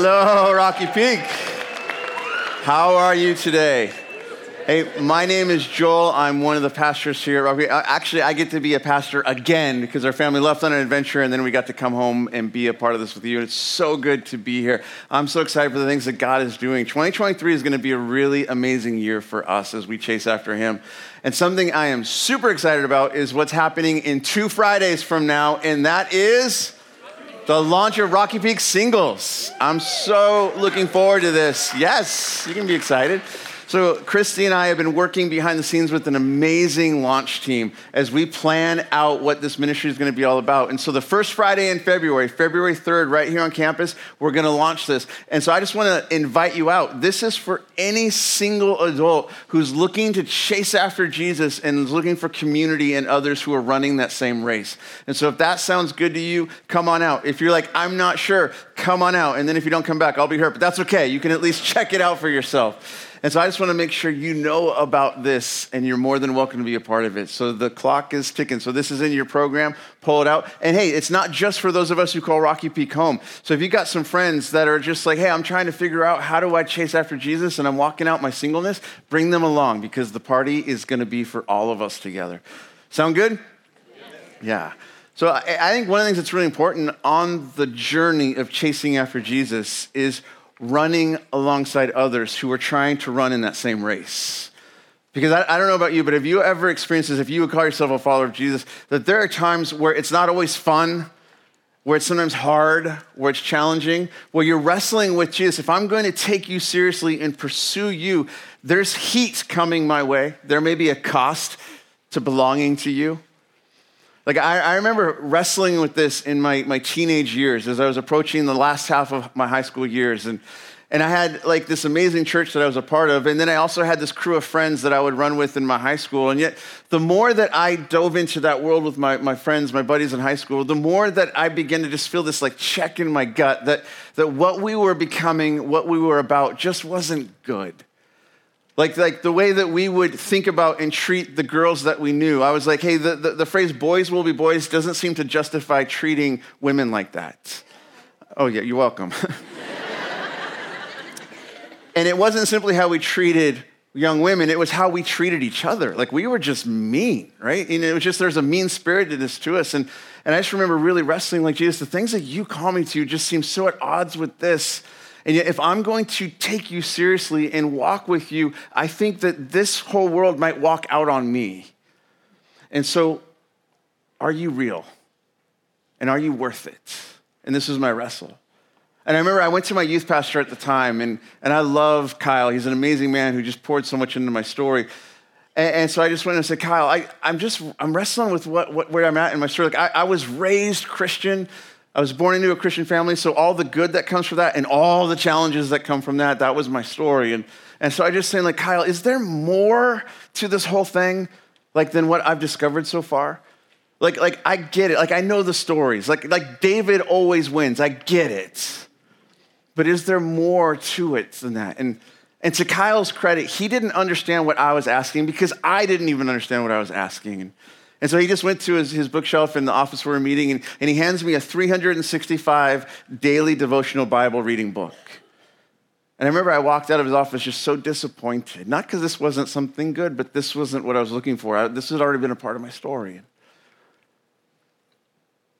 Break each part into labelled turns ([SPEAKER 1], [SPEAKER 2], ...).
[SPEAKER 1] Hello, Rocky Peak. How are you today? Hey, my name is Joel. I'm one of the pastors here at Rocky. Uh, actually, I get to be a pastor again because our family left on an adventure and then we got to come home and be a part of this with you. And it's so good to be here. I'm so excited for the things that God is doing. 2023 is going to be a really amazing year for us as we chase after Him. And something I am super excited about is what's happening in two Fridays from now, and that is the launch of Rocky Peak Singles. I'm so looking forward to this. Yes, you can be excited. So, Christy and I have been working behind the scenes with an amazing launch team as we plan out what this ministry is going to be all about. And so, the first Friday in February, February 3rd, right here on campus, we're going to launch this. And so, I just want to invite you out. This is for any single adult who's looking to chase after Jesus and is looking for community and others who are running that same race. And so, if that sounds good to you, come on out. If you're like, I'm not sure, come on out. And then if you don't come back, I'll be hurt. But that's okay. You can at least check it out for yourself. And so I just want to make sure you know about this and you're more than welcome to be a part of it. So the clock is ticking. So this is in your program. Pull it out. And hey, it's not just for those of us who call Rocky Peak home. So if you got some friends that are just like, hey, I'm trying to figure out how do I chase after Jesus and I'm walking out my singleness, bring them along because the party is going to be for all of us together. Sound good? Yeah. So I think one of the things that's really important on the journey of chasing after Jesus is running alongside others who are trying to run in that same race. Because I, I, don't know about you, but have you ever experienced this, if you would call yourself a follower of Jesus, that there are times where it's not always fun, where it's sometimes hard, where it's challenging, where you're wrestling with Jesus. If I'm going to take you seriously and pursue you, there's heat coming my way. There may be a cost to belonging to you. Like, I, I, remember wrestling with this in my, my teenage years as I was approaching the last half of my high school years. And, and I had like this amazing church that I was a part of. And then I also had this crew of friends that I would run with in my high school. And yet, the more that I dove into that world with my, my friends, my buddies in high school, the more that I began to just feel this like check in my gut that, that what we were becoming, what we were about, just wasn't good. Like, like the way that we would think about and treat the girls that we knew. I was like, hey, the, the, the phrase boys will be boys doesn't seem to justify treating women like that. Oh, yeah, you're welcome. and it wasn't simply how we treated young women, it was how we treated each other. Like we were just mean, right? And it was just there's a mean spiritedness to us. And, and I just remember really wrestling like Jesus, the things that you call me to just seem so at odds with this. And yet, if I'm going to take you seriously and walk with you, I think that this whole world might walk out on me. And so, are you real? And are you worth it? And this was my wrestle. And I remember I went to my youth pastor at the time, and, and I love Kyle. He's an amazing man who just poured so much into my story. And, and so I just went and said, Kyle, I, I'm just, I'm wrestling with what, what, where I'm at in my story. Like I, I was raised Christian, I was born into a Christian family, so all the good that comes from that and all the challenges that come from that, that was my story. And, and so I just saying, like, Kyle, is there more to this whole thing, like, than what I've discovered so far? Like, like I get it. Like, I know the stories. Like, like David always wins. I get it. But is there more to it than that? And, and to Kyle's credit, he didn't understand what I was asking because I didn't even understand what I was asking. And, and so he just went to his, his bookshelf in the office where we're meeting, and, and he hands me a 365 daily devotional Bible reading book. And I remember I walked out of his office just so disappointed. Not because this wasn't something good, but this wasn't what I was looking for. I, this had already been a part of my story.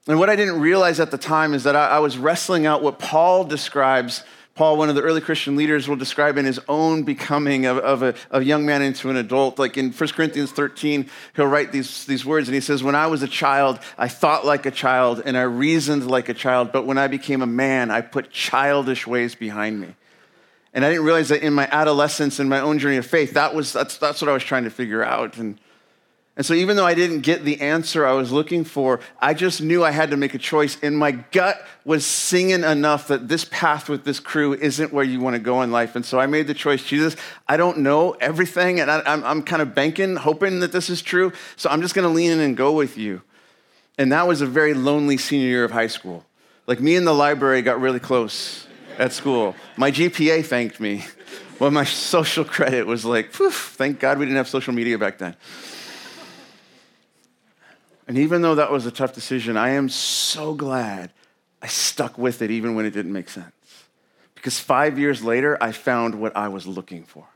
[SPEAKER 1] And what I didn't realize at the time is that I, I was wrestling out what Paul describes Paul, one of the early Christian leaders, will describe in his own becoming of, of a, a, young man into an adult. Like in 1 Corinthians 13, he'll write these, these words, and he says, When I was a child, I thought like a child, and I reasoned like a child, but when I became a man, I put childish ways behind me. And I didn't realize that in my adolescence and my own journey of faith, that was, that's, that's what I was trying to figure out. And and so, even though I didn't get the answer I was looking for, I just knew I had to make a choice. And my gut was singing enough that this path with this crew isn't where you want to go in life. And so, I made the choice Jesus, I don't know everything, and I, am I'm, I'm kind of banking, hoping that this is true. So, I'm just going to lean in and go with you. And that was a very lonely senior year of high school. Like, me and the library got really close at school. My GPA thanked me. Well, my social credit was like, poof, thank God we didn't have social media back then. And even though that was a tough decision, I am so glad I stuck with it even when it didn't make sense. because five years later, I found what I was looking for.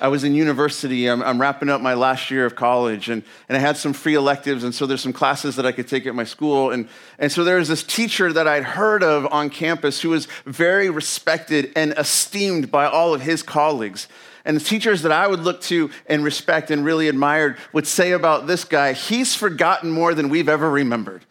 [SPEAKER 1] I was in university. I'm, I'm, wrapping up my last year of college, and, and I had some free electives, and so there's some classes that I could take at my school. And, and so there was this teacher that I'd heard of on campus who was very respected and esteemed by all of his colleagues. And the teachers that I would look to and respect and really admired would say about this guy, he's forgotten more than we've ever remembered.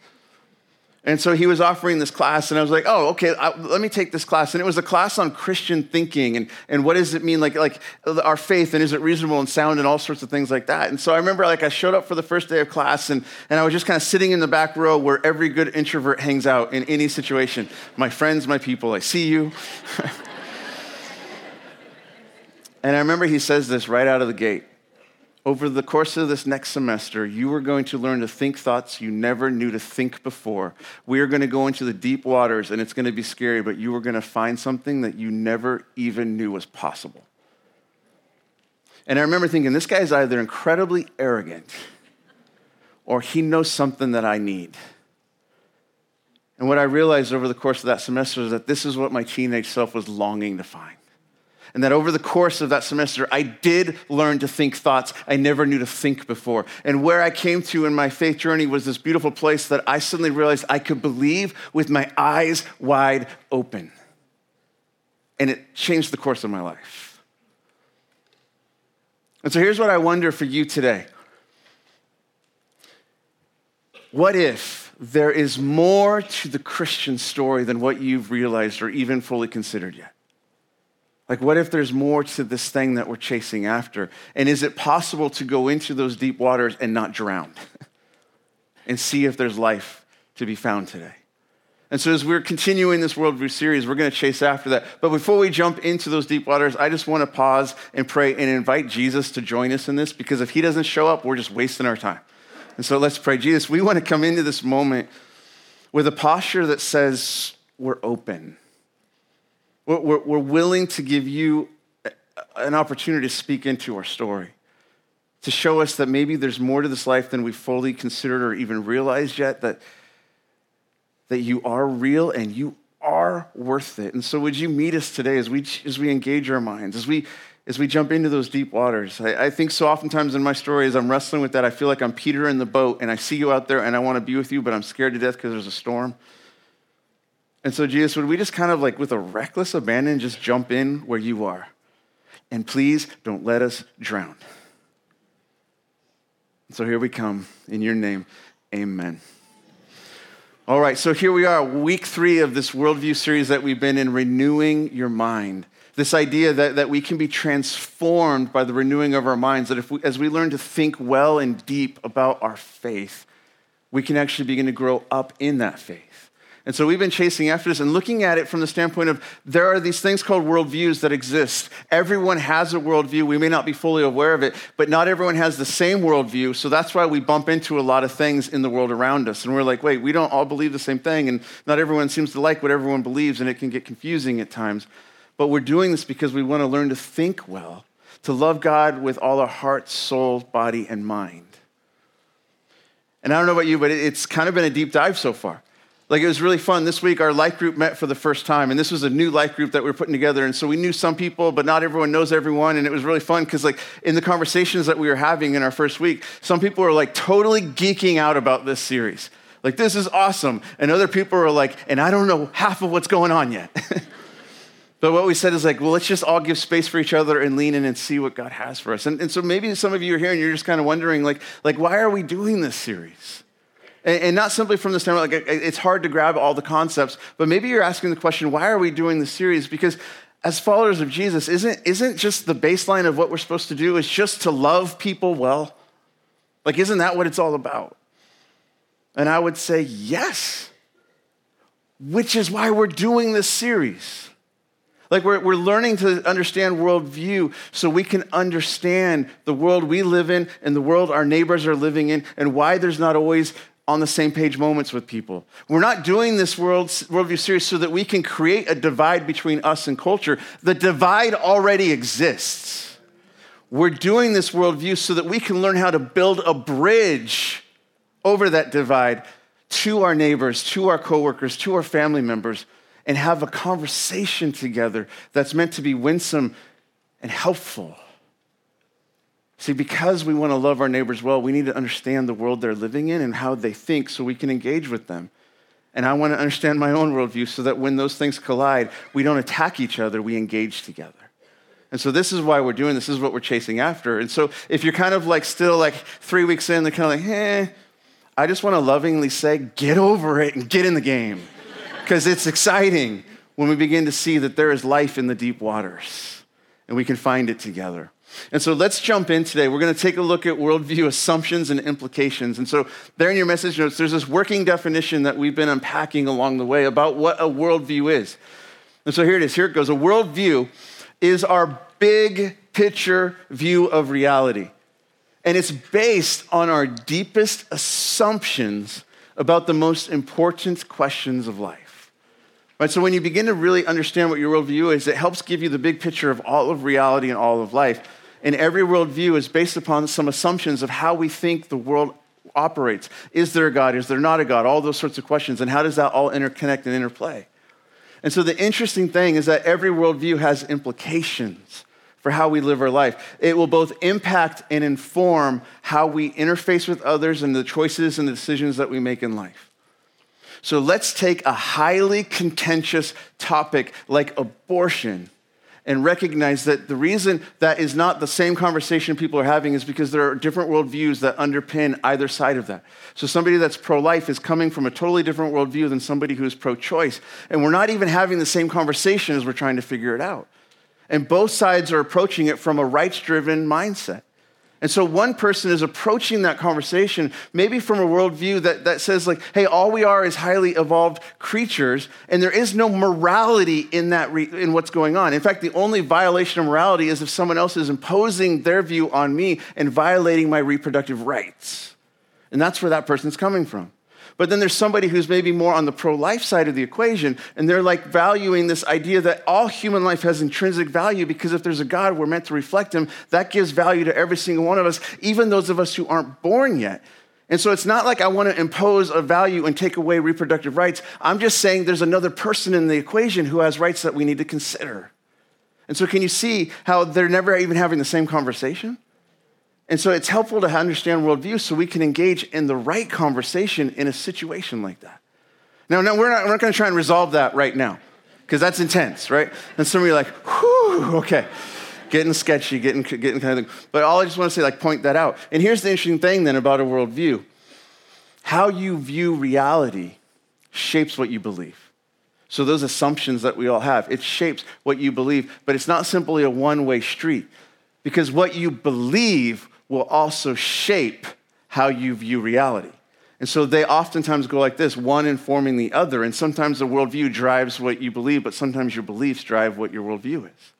[SPEAKER 1] And so he was offering this class, and I was like, oh, okay, I, let me take this class. And it was a class on Christian thinking and, and what does it mean, like, like our faith, and is it reasonable and sound, and all sorts of things like that. And so I remember, like, I showed up for the first day of class, and, and I was just kind of sitting in the back row where every good introvert hangs out in any situation. My friends, my people, I see you. and I remember he says this right out of the gate over the course of this next semester, you are going to learn to think thoughts you never knew to think before. We are going to go into the deep waters, and it's going to be scary, but you are going to find something that you never even knew was possible. And I remember thinking, this guy is either incredibly arrogant or he knows something that I need. And what I realized over the course of that semester is that this is what my teenage self was longing to find. And that over the course of that semester, I did learn to think thoughts I never knew to think before. And where I came to in my faith journey was this beautiful place that I suddenly realized I could believe with my eyes wide open. And it changed the course of my life. And so here's what I wonder for you today What if there is more to the Christian story than what you've realized or even fully considered yet? Like, what if there's more to this thing that we're chasing after? And is it possible to go into those deep waters and not drown and see if there's life to be found today? And so, as we're continuing this worldview series, we're going to chase after that. But before we jump into those deep waters, I just want to pause and pray and invite Jesus to join us in this because if he doesn't show up, we're just wasting our time. And so, let's pray. Jesus, we want to come into this moment with a posture that says, We're open. We're, we're willing to give you an opportunity to speak into our story, to show us that maybe there's more to this life than we fully considered or even realized yet, that, that you are real and you are worth it. And so, would you meet us today as we, as we engage our minds, as we, as we jump into those deep waters? I, I think so oftentimes in my story, as I'm wrestling with that, I feel like I'm Peter in the boat and I see you out there and I want to be with you, but I'm scared to death because there's a storm. And so, Jesus, would we just kind of like with a reckless abandon just jump in where you are? And please don't let us drown. So here we come. In your name, amen. All right, so here we are, week three of this worldview series that we've been in, Renewing Your Mind. This idea that, that we can be transformed by the renewing of our minds, that if we, as we learn to think well and deep about our faith, we can actually begin to grow up in that faith. And so we've been chasing after this and looking at it from the standpoint of there are these things called worldviews that exist. Everyone has a worldview. We may not be fully aware of it, but not everyone has the same worldview. So that's why we bump into a lot of things in the world around us. And we're like, wait, we don't all believe the same thing. And not everyone seems to like what everyone believes, and it can get confusing at times. But we're doing this because we want to learn to think well, to love God with all our heart, soul, body, and mind. And I don't know about you, but it's kind of been a deep dive so far. Like it was really fun. This week, our life group met for the first time, and this was a new life group that we were putting together. And so we knew some people, but not everyone knows everyone. And it was really fun because, like, in the conversations that we were having in our first week, some people were like totally geeking out about this series. Like, this is awesome. And other people were like, and I don't know half of what's going on yet. But what we said is like, well, let's just all give space for each other and lean in and see what God has for us. And, and so maybe some of you are here and you're just kind of wondering, like, like, why are we doing this series? And, not simply from the standpoint, like it's hard to grab all the concepts, but maybe you're asking the question, why are we doing this series? Because as followers of Jesus, isn't, isn't just the baseline of what we're supposed to do is just to love people well? Like, isn't that what it's all about? And I would say yes, which is why we're doing this series. Like, we're, we're learning to understand worldview so we can understand the world we live in and the world our neighbors are living in and why there's not always on the same page moments with people. We're not doing this world, worldview series so that we can create a divide between us and culture. The divide already exists. We're doing this worldview so that we can learn how to build a bridge over that divide to our neighbors, to our coworkers, to our family members, and have a conversation together that's meant to be winsome and helpful. See, because we want to love our neighbors well, we need to understand the world they're living in and how they think so we can engage with them. And I want to understand my own worldview so that when those things collide, we don't attack each other, we engage together. And so this is why we're doing this. This is what we're chasing after. And so if you're kind of like still like three weeks in, they're kind of like, eh, I just want to lovingly say, get over it and get in the game. Because it's exciting when we begin to see that there is life in the deep waters and we can find it together. And so let's jump in today. We're going to take a look at worldview assumptions and implications. And so, there in your message notes, there's this working definition that we've been unpacking along the way about what a worldview is. And so, here it is. Here it goes. A worldview is our big picture view of reality. And it's based on our deepest assumptions about the most important questions of life. Right? So when you begin to really understand what your worldview is, it helps give you the big picture of all of reality and all of life. And every worldview is based upon some assumptions of how we think the world operates. Is there a God? Is there not a God? All those sorts of questions. And how does that all interconnect and interplay? And so the interesting thing is that every worldview has implications for how we live our life. It will both impact and inform how we interface with others and the choices and the decisions that we make in life. So let's take a highly contentious topic like abortion and recognize that the reason that is not the same conversation people are having is because there are different worldviews that underpin either side of that. So, somebody that's pro life is coming from a totally different worldview than somebody who is pro choice. And we're not even having the same conversation as we're trying to figure it out. And both sides are approaching it from a rights driven mindset. And so one person is approaching that conversation maybe from a worldview that, that says, like, hey, all we are is highly evolved creatures, and there is no morality in that re- in what's going on. In fact, the only violation of morality is if someone else is imposing their view on me and violating my reproductive rights. And that's where that person's coming from. But then there's somebody who's maybe more on the pro life side of the equation, and they're like valuing this idea that all human life has intrinsic value because if there's a God, we're meant to reflect Him. That gives value to every single one of us, even those of us who aren't born yet. And so it's not like I want to impose a value and take away reproductive rights. I'm just saying there's another person in the equation who has rights that we need to consider. And so, can you see how they're never even having the same conversation? And so it's helpful to understand worldview so we can engage in the right conversation in a situation like that. Now, no, we're not, we're not going to try and resolve that right now because that's intense, right? And some of you are like, whew, okay, getting sketchy, getting, getting kind of thing. But all I just want to say, like, point that out. And here's the interesting thing then about a worldview how you view reality shapes what you believe. So, those assumptions that we all have, it shapes what you believe, but it's not simply a one way street because what you believe will also shape how you view reality. And so they oftentimes go like this one informing the other. And sometimes the worldview drives what you believe, but sometimes your beliefs drive what your worldview is.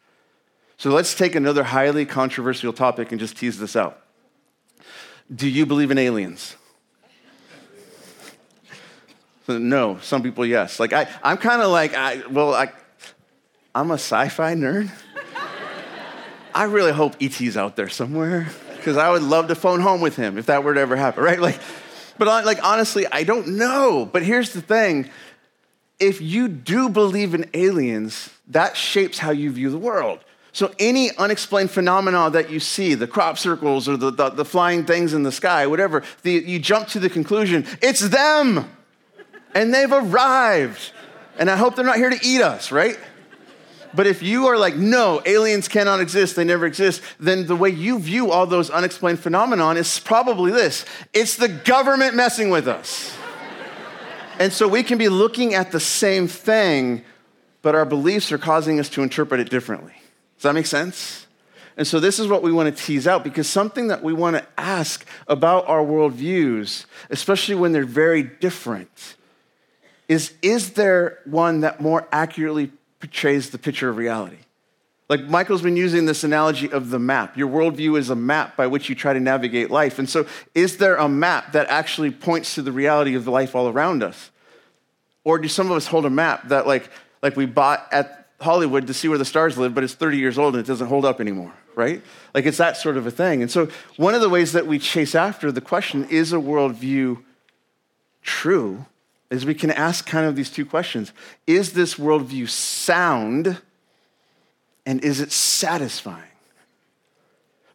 [SPEAKER 1] So let's take another highly controversial topic and just tease this out. Do you believe in aliens? no, some people yes. Like I, I'm kind of like, I, well, I, I'm a sci-fi nerd. I really hope ET's out there somewhere because I would love to phone home with him if that were to ever happen, right? Like, but like honestly, I don't know. But here's the thing: if you do believe in aliens, that shapes how you view the world. So any unexplained phenomena that you see, the crop circles or the, the, the flying things in the sky, whatever, the, you jump to the conclusion, it's them. And they've arrived. And I hope they're not here to eat us, right? But if you are like, no, aliens cannot exist, they never exist, then the way you view all those unexplained phenomenon is probably this it's the government messing with us. and so we can be looking at the same thing, but our beliefs are causing us to interpret it differently. Does that make sense? And so, this is what we want to tease out because something that we want to ask about our worldviews, especially when they're very different, is is there one that more accurately portrays the picture of reality. Like Michael's been using this analogy of the map. Your worldview is a map by which you try to navigate life. And so, is there a map that actually points to the reality of the life all around us? Or do some of us hold a map that, like, like we bought at Hollywood to see where the stars live, but it's 30 years old and it doesn't hold up anymore, right? Like, it's that sort of a thing. And so, one of the ways that we chase after the question is a worldview true is we can ask kind of these two questions Is this worldview sound and is it satisfying?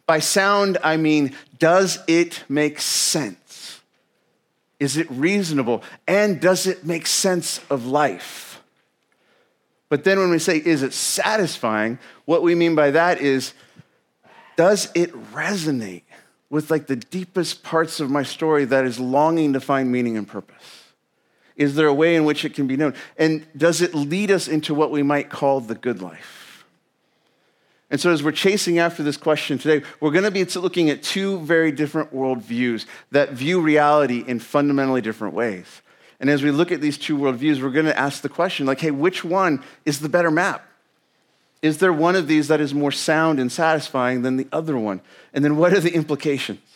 [SPEAKER 1] By sound, I mean, does it make sense? Is it reasonable? And does it make sense of life? But then when we say, is it satisfying, what we mean by that is, does it resonate with like the deepest parts of my story that is longing to find meaning and purpose? Is there a way in which it can be known? And does it lead us into what we might call the good life? And so, as we're chasing after this question today, we're going to be looking at two very different worldviews that view reality in fundamentally different ways. And as we look at these two worldviews, we're going to ask the question like, hey, which one is the better map? Is there one of these that is more sound and satisfying than the other one? And then what are the implications?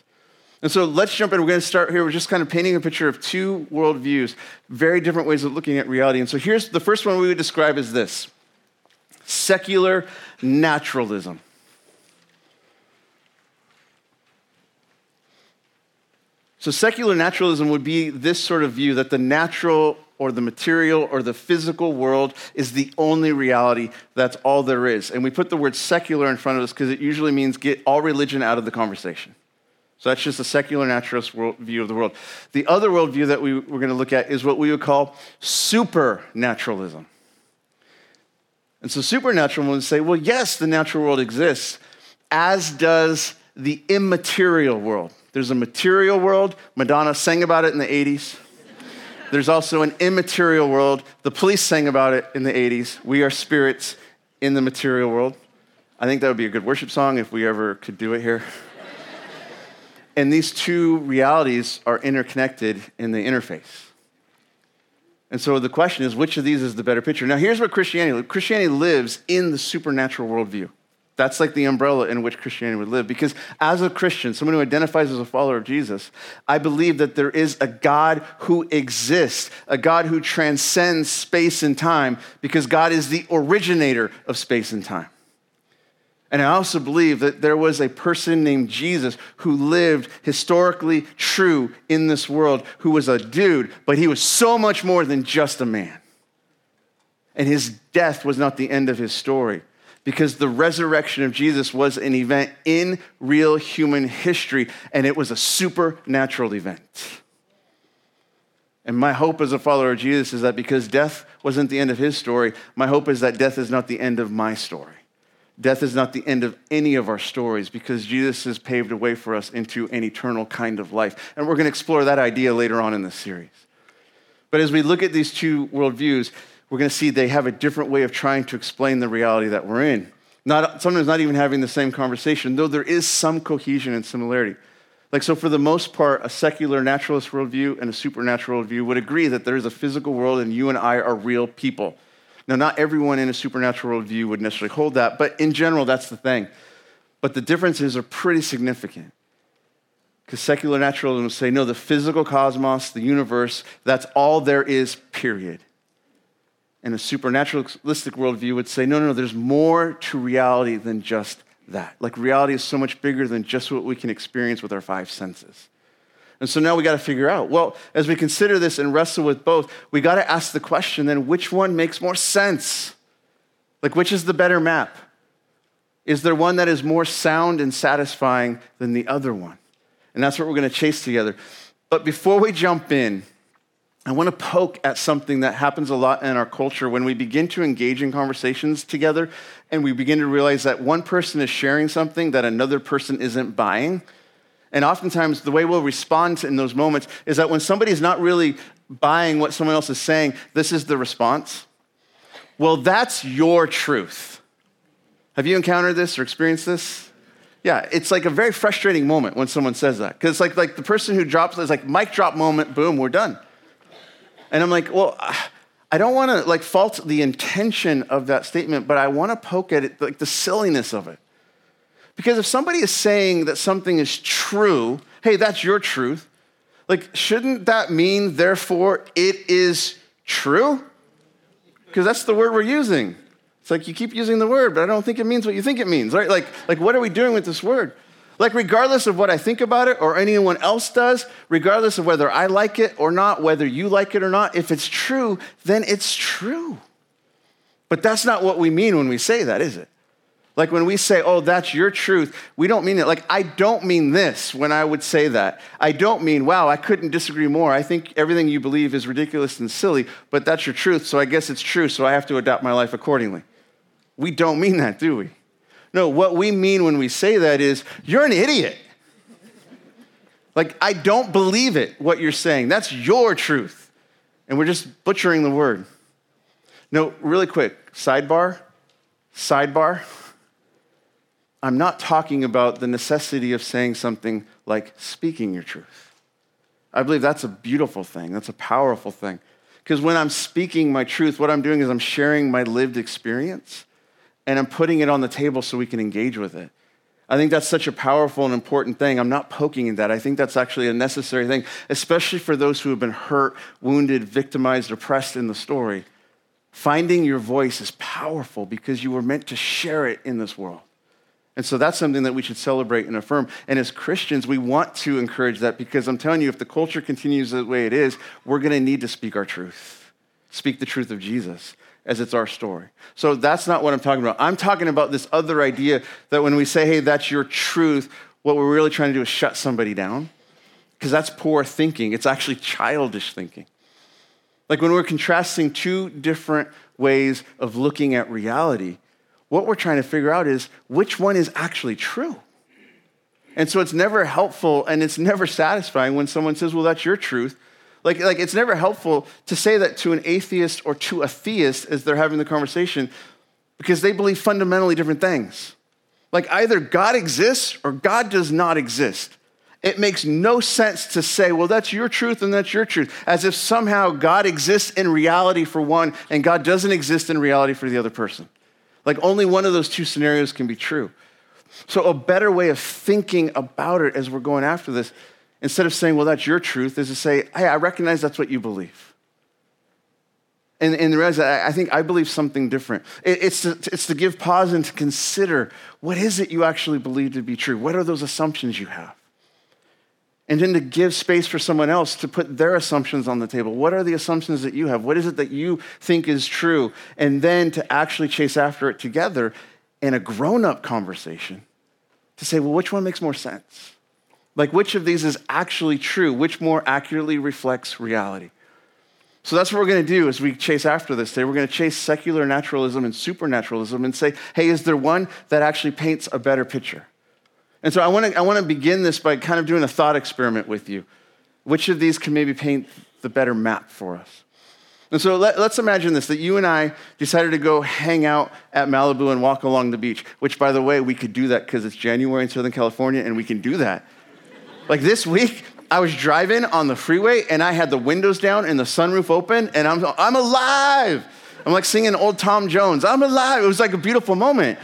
[SPEAKER 1] And so let's jump in. We're going to start here. We're just kind of painting a picture of two worldviews, very different ways of looking at reality. And so here's the first one we would describe as this secular naturalism. So, secular naturalism would be this sort of view that the natural or the material or the physical world is the only reality. That's all there is. And we put the word secular in front of us because it usually means get all religion out of the conversation. So that's just a secular naturalist view of the world. The other worldview that we, we're going to look at is what we would call supernaturalism. And so supernaturalism would say, well, yes, the natural world exists, as does the immaterial world. There's a material world. Madonna sang about it in the 80s. There's also an immaterial world. The police sang about it in the 80s. We are spirits in the material world. I think that would be a good worship song if we ever could do it here. And these two realities are interconnected in the interface. And so the question is, which of these is the better picture? Now, here's what Christianity Christianity lives in the supernatural worldview. That's like the umbrella in which Christianity would live. Because as a Christian, someone who identifies as a follower of Jesus, I believe that there is a God who exists, a God who transcends space and time, because God is the originator of space and time. And I also believe that there was a person named Jesus who lived historically true in this world, who was a dude, but he was so much more than just a man. And his death was not the end of his story because the resurrection of Jesus was an event in real human history, and it was a supernatural event. And my hope as a follower of Jesus is that because death wasn't the end of his story, my hope is that death is not the end of my story. Death is not the end of any of our stories because Jesus has paved a way for us into an eternal kind of life. And we're going to explore that idea later on in this series. But as we look at these two worldviews, we're going to see they have a different way of trying to explain the reality that we're in. Not, sometimes not even having the same conversation, though there is some cohesion and similarity. Like, so for the most part, a secular naturalist worldview and a supernatural worldview would agree that there is a physical world and you and I are real people. Now, not everyone in a supernatural worldview would necessarily hold that, but in general, that's the thing. But the differences are pretty significant. Because secular naturalism would say, no, the physical cosmos, the universe, that's all there is, period. And a supernaturalistic worldview would say, no, no, no, there's more to reality than just that. Like reality is so much bigger than just what we can experience with our five senses. And so now we got to figure out well, as we consider this and wrestle with both, we got to ask the question then which one makes more sense? Like, which is the better map? Is there one that is more sound and satisfying than the other one? And that's what we're going to chase together. But before we jump in, I want to poke at something that happens a lot in our culture when we begin to engage in conversations together and we begin to realize that one person is sharing something that another person isn't buying and oftentimes, the way we'll respond in those moments is that when somebody is not really buying what someone else is saying, this is the response. Well, that's your truth. Have you encountered this or experienced this? Yeah, it's like a very frustrating moment when someone says that. Because it's like, like the person who drops, it's like mic drop moment, boom, we're done. And I'm like, well, I don't want to like fault the intention of that statement, but I want to poke at it, like the silliness of it. Because if somebody is saying that something is true, hey, that's your truth, like, shouldn't that mean, therefore, it is true? Because that's the word we're using. It's like you keep using the word, but I don't think it means what you think it means, right? Like, like what are we doing with this word? Like, regardless of what I think about it or anyone else does, regardless of whether I like it or not, whether you like it or not, if it's true, then it's true. But that's not what we mean when we say that, is it? Like when we say, oh, that's your truth, we don't mean it. Like, I don't mean this when I would say that. I don't mean, wow, I couldn't disagree more. I think everything you believe is ridiculous and silly, but that's your truth, so I guess it's true, so I have to adapt my life accordingly. We don't mean that, do we? No, what we mean when we say that is, you're an idiot. Like, I don't believe it, what you're saying. That's your truth. And we're just butchering the word. No, really quick, sidebar, sidebar. I'm not talking about the necessity of saying something like speaking your truth. I believe that's a beautiful thing, that's a powerful thing. Because when I'm speaking my truth, what I'm doing is I'm sharing my lived experience and I'm putting it on the table so we can engage with it. I think that's such a powerful and important thing. I'm not poking at that. I think that's actually a necessary thing, especially for those who have been hurt, wounded, victimized, oppressed in the story. Finding your voice is powerful because you were meant to share it in this world. And so that's something that we should celebrate and affirm. And as Christians, we want to encourage that because I'm telling you, if the culture continues the way it is, we're going to need to speak our truth, speak the truth of Jesus as it's our story. So that's not what I'm talking about. I'm talking about this other idea that when we say, hey, that's your truth, what we're really trying to do is shut somebody down because that's poor thinking. It's actually childish thinking. Like when we're contrasting two different ways of looking at reality, what we're trying to figure out is which one is actually true. And so it's never helpful and it's never satisfying when someone says, well, that's your truth. Like, like it's never helpful to say that to an atheist or to a theist as they're having the conversation because they believe fundamentally different things. Like either God exists or God does not exist. It makes no sense to say, well, that's your truth and that's your truth, as if somehow God exists in reality for one and God doesn't exist in reality for the other person. Like only one of those two scenarios can be true. So, a better way of thinking about it as we're going after this instead of saying, well, that's your truth, is to say, hey, I recognize that's what you believe. And, and realize that I think I believe something different. It, it's, to, it's to give pause and to consider what is it you actually believe to be true? What are those assumptions you have? And then to give space for someone else to put their assumptions on the table. What are the assumptions that you have? What is it that you think is true? And then to actually chase after it together in a grown up conversation to say, well, which one makes more sense? Like, which of these is actually true? Which more accurately reflects reality? So that's what we're going to do as we chase after this today. We're going to chase secular naturalism and supernaturalism and say, hey, is there one that actually paints a better picture? And so I want to I want to begin this by kind of doing a thought experiment with you. Which of these can maybe paint the better map for us? And so let, us imagine this that you and I decided to go hang out at Malibu and walk along the beach, which, by the way, we could do that because it's January in Southern California and we can do that. Like this week, I was driving on the freeway and I had the windows down and the sunroof open and I'm, I'm alive. I'm like singing old Tom Jones. I'm alive. It was like a beautiful moment.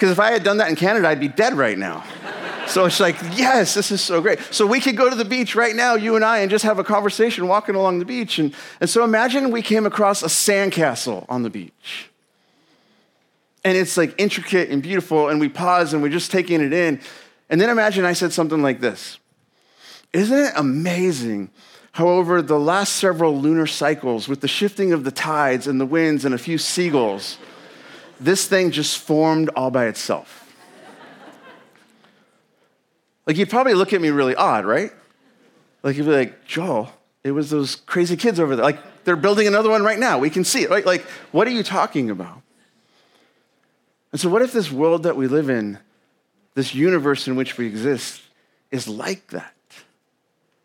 [SPEAKER 1] Because if I had done that in Canada, I'd be dead right now. So it's like, yes, this is so great. So we could go to the beach right now, you and I, and just have a conversation walking along the beach. And, and so imagine we came across a sandcastle on the beach. And it's like intricate and beautiful, and we pause and we're just taking it in. And then imagine I said something like this isn't it amazing how, over the last several lunar cycles, with the shifting of the tides and the winds and a few seagulls, this thing just formed all by itself? Like, you'd probably look at me really odd, right? Like, you'd be like, Joel, it was those crazy kids over there. Like, they're building another one right now. We can see it, right? Like, what are you talking about? And so, what if this world that we live in, this universe in which we exist, is like that?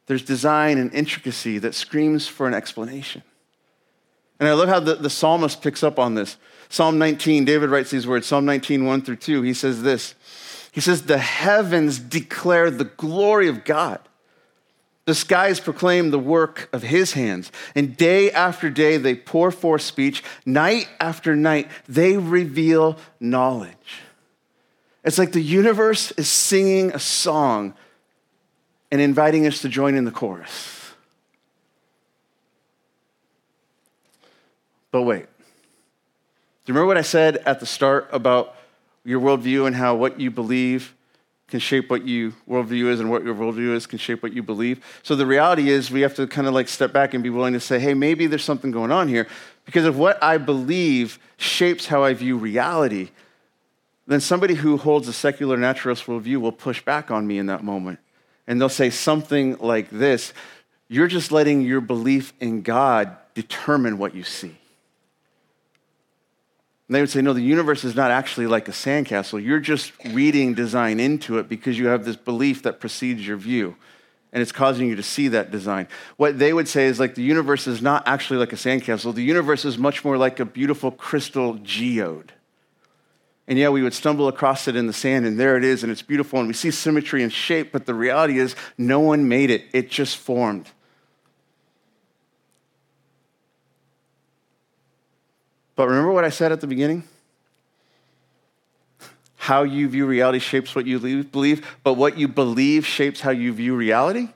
[SPEAKER 1] There's design and intricacy that screams for an explanation. And I love how the, the psalmist picks up on this. Psalm 19, David writes these words Psalm 19, 1 through 2. He says this He says, The heavens declare the glory of God. The skies proclaim the work of his hands. And day after day, they pour forth speech. Night after night, they reveal knowledge. It's like the universe is singing a song and inviting us to join in the chorus. But wait. Do you remember what I said at the start about your worldview and how what you believe can shape what your worldview is, and what your worldview is can shape what you believe. So the reality is, we have to kind of like step back and be willing to say, hey, maybe there's something going on here. Because if what I believe shapes how I view reality, then somebody who holds a secular naturalist worldview will push back on me in that moment. And they'll say something like this You're just letting your belief in God determine what you see. And they would say, no, the universe is not actually like a sandcastle. You're just reading design into it because you have this belief that precedes your view. And it's causing you to see that design. What they would say is like the universe is not actually like a sandcastle. The universe is much more like a beautiful crystal geode. And yeah, we would stumble across it in the sand, and there it is, and it's beautiful, and we see symmetry and shape, but the reality is no one made it, it just formed. But remember what I said at the beginning? How you view reality shapes what you believe, but what you believe shapes how you view reality.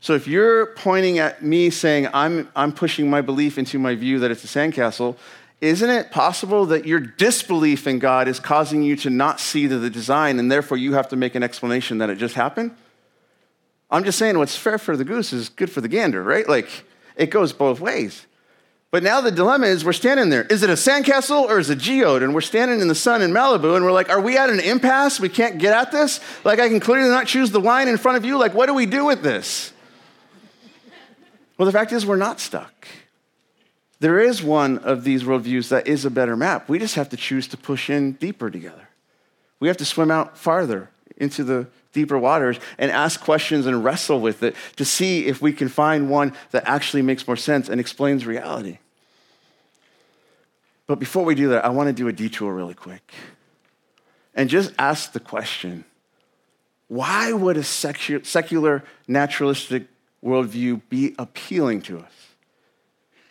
[SPEAKER 1] So if you're pointing at me saying, I'm, I'm pushing my belief into my view that it's a sandcastle, isn't it possible that your disbelief in God is causing you to not see the design and therefore you have to make an explanation that it just happened? I'm just saying what's fair for the goose is good for the gander, right? Like it goes both ways. But now the dilemma is we're standing there. Is it a sandcastle or is it a geode? And we're standing in the sun in Malibu and we're like, are we at an impasse? We can't get at this? Like, I can clearly not choose the wine in front of you. Like, what do we do with this? Well, the fact is, we're not stuck. There is one of these worldviews that is a better map. We just have to choose to push in deeper together. We have to swim out farther into the deeper waters and ask questions and wrestle with it to see if we can find one that actually makes more sense and explains reality. But before we do that, I want to do a detour really quick and just ask the question why would a secular naturalistic worldview be appealing to us?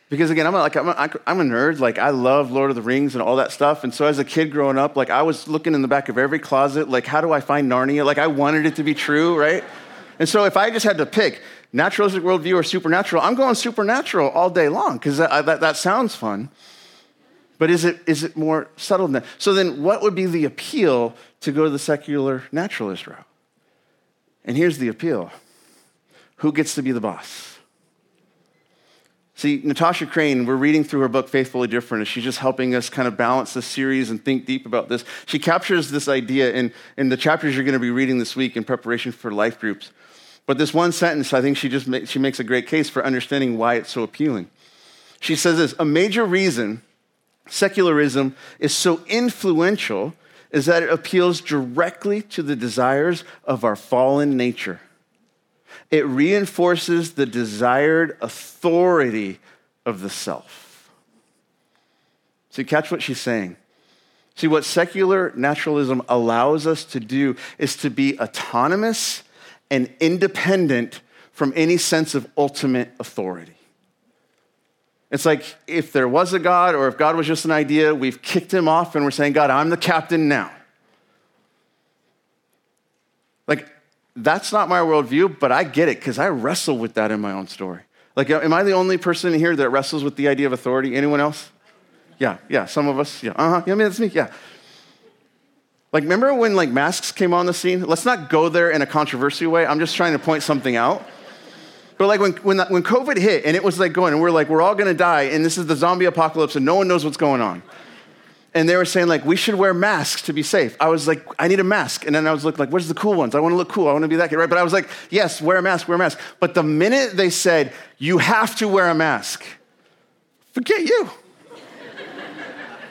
[SPEAKER 1] Because again, I'm a, like I'm a, I'm a nerd. Like I love Lord of the Rings and all that stuff. And so as a kid growing up, like I was looking in the back of every closet. Like how do I find Narnia? Like I wanted it to be true, right? And so if I just had to pick naturalistic worldview or supernatural, I'm going supernatural all day long because that, that, that sounds fun. But is it, is it more subtle than that? So then, what would be the appeal to go to the secular naturalist route? And here's the appeal who gets to be the boss? See, Natasha Crain, we're reading through her book, Faithfully Different, and she's just helping us kind of balance this series and think deep about this. She captures this idea in, in the chapters you're going to be reading this week in preparation for life groups. But this one sentence, I think she just make, she makes a great case for understanding why it's so appealing. She says this a major reason secularism is so influential is that it appeals directly to the desires of our fallen nature. It reinforces the desired authority of the self. So, you catch what she's saying? See, what secular naturalism allows us to do is to be autonomous and independent from any sense of ultimate authority. It's like if there was a God or if God was just an idea, we've kicked him off and we're saying, God, I'm the captain now. Like, that's not my worldview, but I get it because I wrestle with that in my own story. Like, am I the only person here that wrestles with the idea of authority? Anyone else? Yeah, yeah, some of us. Yeah, uh huh. Yeah, I mean, that's me. Yeah. Like, remember when like masks came on the scene? Let's not go there in a controversial way. I'm just trying to point something out. But like when, when, when COVID hit and it was like going, and we're like, we're all gonna die, and this is the zombie apocalypse, and no one knows what's going on. And they were saying, like, we should wear masks to be safe. I was like, I need a mask. And then I was looking like, where's the cool ones? I wanna look cool. I wanna be that kid, right? But I was like, yes, wear a mask, wear a mask. But the minute they said, you have to wear a mask, forget you.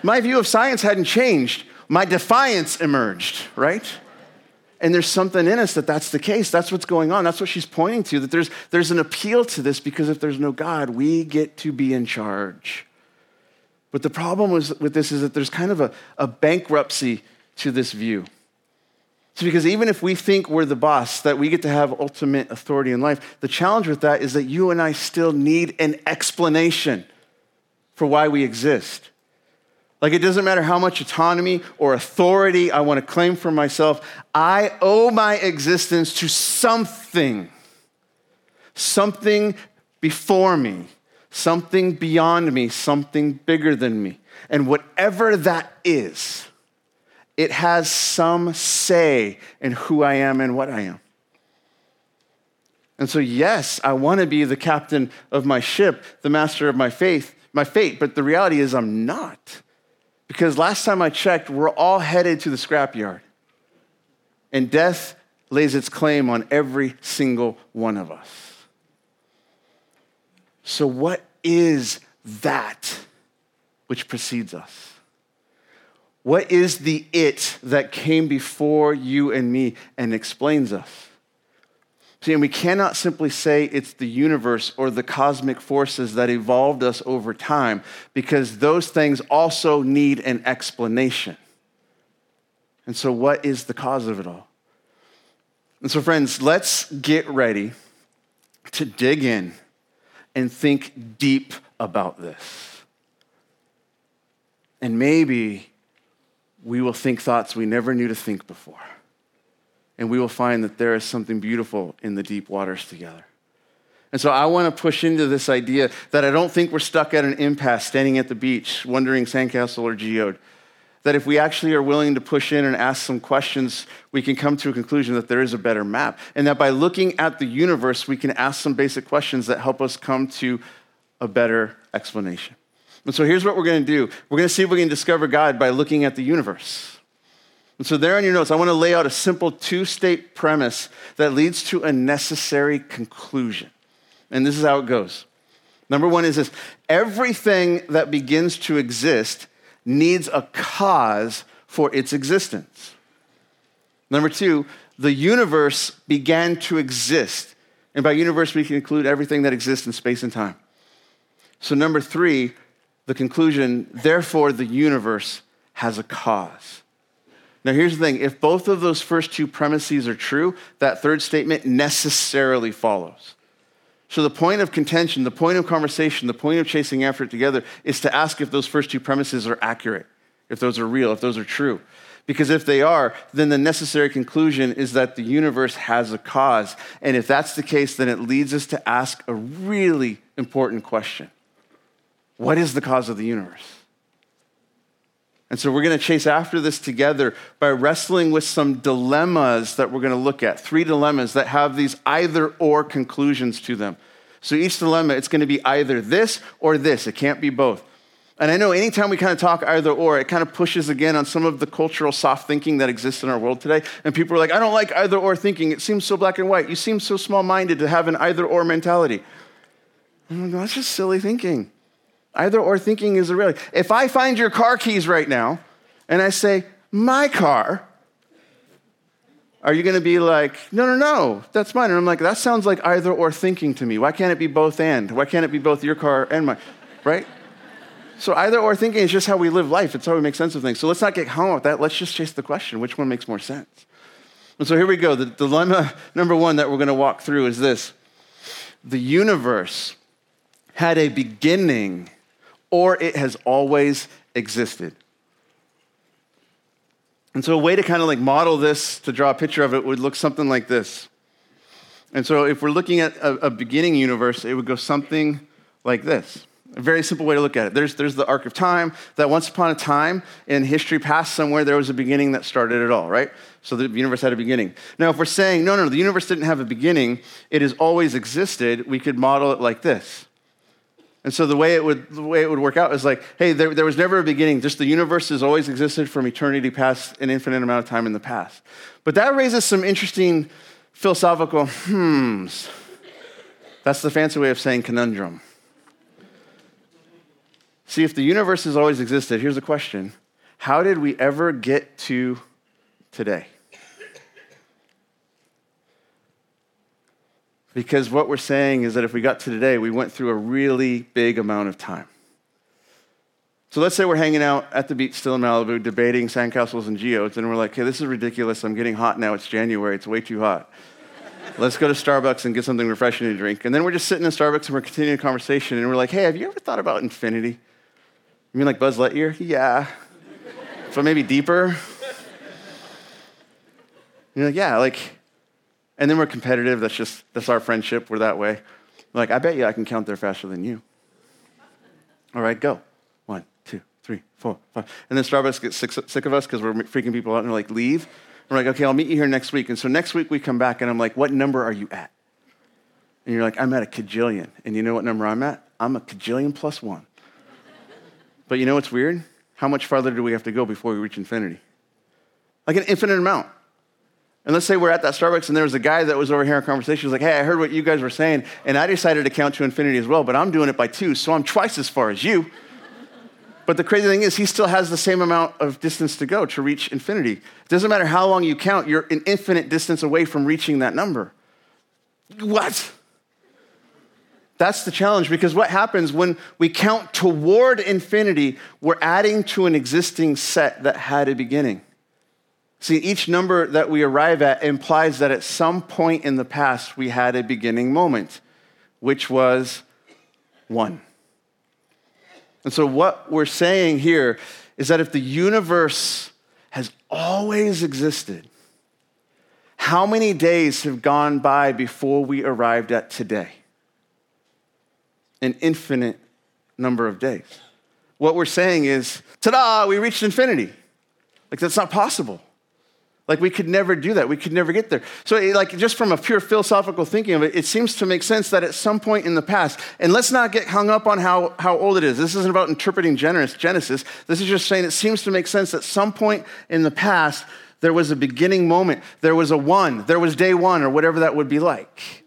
[SPEAKER 1] My view of science hadn't changed. My defiance emerged, right? And there's something in us that that's the case. That's what's going on. That's what she's pointing to, that there's, there's an appeal to this because if there's no God, we get to be in charge. But the problem was, with this is that there's kind of a, a bankruptcy to this view. So, because even if we think we're the boss, that we get to have ultimate authority in life, the challenge with that is that you and I still need an explanation for why we exist. Like it doesn't matter how much autonomy or authority I want to claim for myself, I owe my existence to something, something before me, something beyond me, something bigger than me. And whatever that is, it has some say in who I am and what I am. And so, yes, I want to be the captain of my ship, the master of my faith, my fate, but the reality is I'm not. Because last time I checked, we're all headed to the scrapyard. And death lays its claim on every single one of us. So, what is that which precedes us? What is the it that came before you and me and explains us? See, and we cannot simply say it's the universe or the cosmic forces that evolved us over time because those things also need an explanation. And so, what is the cause of it all? And so, friends, let's get ready to dig in and think deep about this. And maybe we will think thoughts we never knew to think before. And we will find that there is something beautiful in the deep waters together. And so I want to push into this idea that I don't think we're stuck at an impasse standing at the beach wondering sandcastle or geode. That if we actually are willing to push in and ask some questions, we can come to a conclusion that there is a better map. And that by looking at the universe, we can ask some basic questions that help us come to a better explanation. And so here's what we're going to do we're going to see if we can discover God by looking at the universe. And so, there on your notes, I want to lay out a simple two state premise that leads to a necessary conclusion. And this is how it goes. Number one is this everything that begins to exist needs a cause for its existence. Number two, the universe began to exist. And by universe, we can include everything that exists in space and time. So, number three, the conclusion, therefore, the universe has a cause. Now, here's the thing if both of those first two premises are true, that third statement necessarily follows. So, the point of contention, the point of conversation, the point of chasing after it together is to ask if those first two premises are accurate, if those are real, if those are true. Because if they are, then the necessary conclusion is that the universe has a cause. And if that's the case, then it leads us to ask a really important question what is the cause of the universe? And so we're going to chase after this together by wrestling with some dilemmas that we're going to look at. Three dilemmas that have these either or conclusions to them. So each dilemma, it's going to be either this or this. It can't be both. And I know anytime we kind of talk either or, it kind of pushes again on some of the cultural soft thinking that exists in our world today. And people are like, I don't like either or thinking. It seems so black and white. You seem so small minded to have an either or mentality. I'm like, that's just silly thinking. Either or thinking is a reality. If I find your car keys right now and I say, my car, are you going to be like, no, no, no, that's mine? And I'm like, that sounds like either or thinking to me. Why can't it be both and? Why can't it be both your car and mine? Right? So either or thinking is just how we live life. It's how we make sense of things. So let's not get hung up with that. Let's just chase the question which one makes more sense? And so here we go. The dilemma number one that we're going to walk through is this the universe had a beginning or it has always existed. And so, a way to kind of like model this, to draw a picture of it, would look something like this. And so, if we're looking at a, a beginning universe, it would go something like this. A very simple way to look at it. There's, there's the arc of time, that once upon a time in history past somewhere, there was a beginning that started it all, right? So the universe had a beginning. Now, if we're saying, no, no, the universe didn't have a beginning, it has always existed, we could model it like this. And so the way it would, the way it would work out is like, hey, there, there was never a beginning. Just the universe has always existed from eternity past an infinite amount of time in the past. But that raises some interesting philosophical hmms. That's the fancy way of saying conundrum. See, if the universe has always existed, here's a question How did we ever get to today? Because what we're saying is that if we got to today, we went through a really big amount of time. So let's say we're hanging out at the beach still in Malibu, debating sandcastles and geodes, and we're like, hey, this is ridiculous. I'm getting hot now. It's January. It's way too hot. let's go to Starbucks and get something refreshing to drink. And then we're just sitting in Starbucks and we're continuing a conversation, and we're like, hey, have you ever thought about infinity? You mean like Buzz Lightyear? Yeah. so maybe deeper? And you're like, yeah, like and then we're competitive. That's just, that's our friendship. We're that way. like, I bet you I can count there faster than you. All right, go. One, two, three, four, five. And then Starbucks gets sick, sick of us because we're freaking people out and they're like, leave. We're like, okay, I'll meet you here next week. And so next week we come back and I'm like, what number are you at? And you're like, I'm at a cajillion. And you know what number I'm at? I'm a cajillion plus one. but you know what's weird? How much farther do we have to go before we reach infinity? Like an infinite amount. And let's say we're at that Starbucks and there was a guy that was over here in conversation. He was like, hey, I heard what you guys were saying, and I decided to count to infinity as well, but I'm doing it by two, so I'm twice as far as you. But the crazy thing is, he still has the same amount of distance to go to reach infinity. It doesn't matter how long you count, you're an infinite distance away from reaching that number. What? That's the challenge because what happens when we count toward infinity, we're adding to an existing set that had a beginning. See, each number that we arrive at implies that at some point in the past we had a beginning moment, which was one. And so, what we're saying here is that if the universe has always existed, how many days have gone by before we arrived at today? An infinite number of days. What we're saying is, ta da, we reached infinity. Like, that's not possible. Like we could never do that. We could never get there. So, like, just from a pure philosophical thinking of it, it seems to make sense that at some point in the past, and let's not get hung up on how, how old it is. This isn't about interpreting Genesis. This is just saying it seems to make sense that some point in the past, there was a beginning moment. There was a one. There was day one, or whatever that would be like.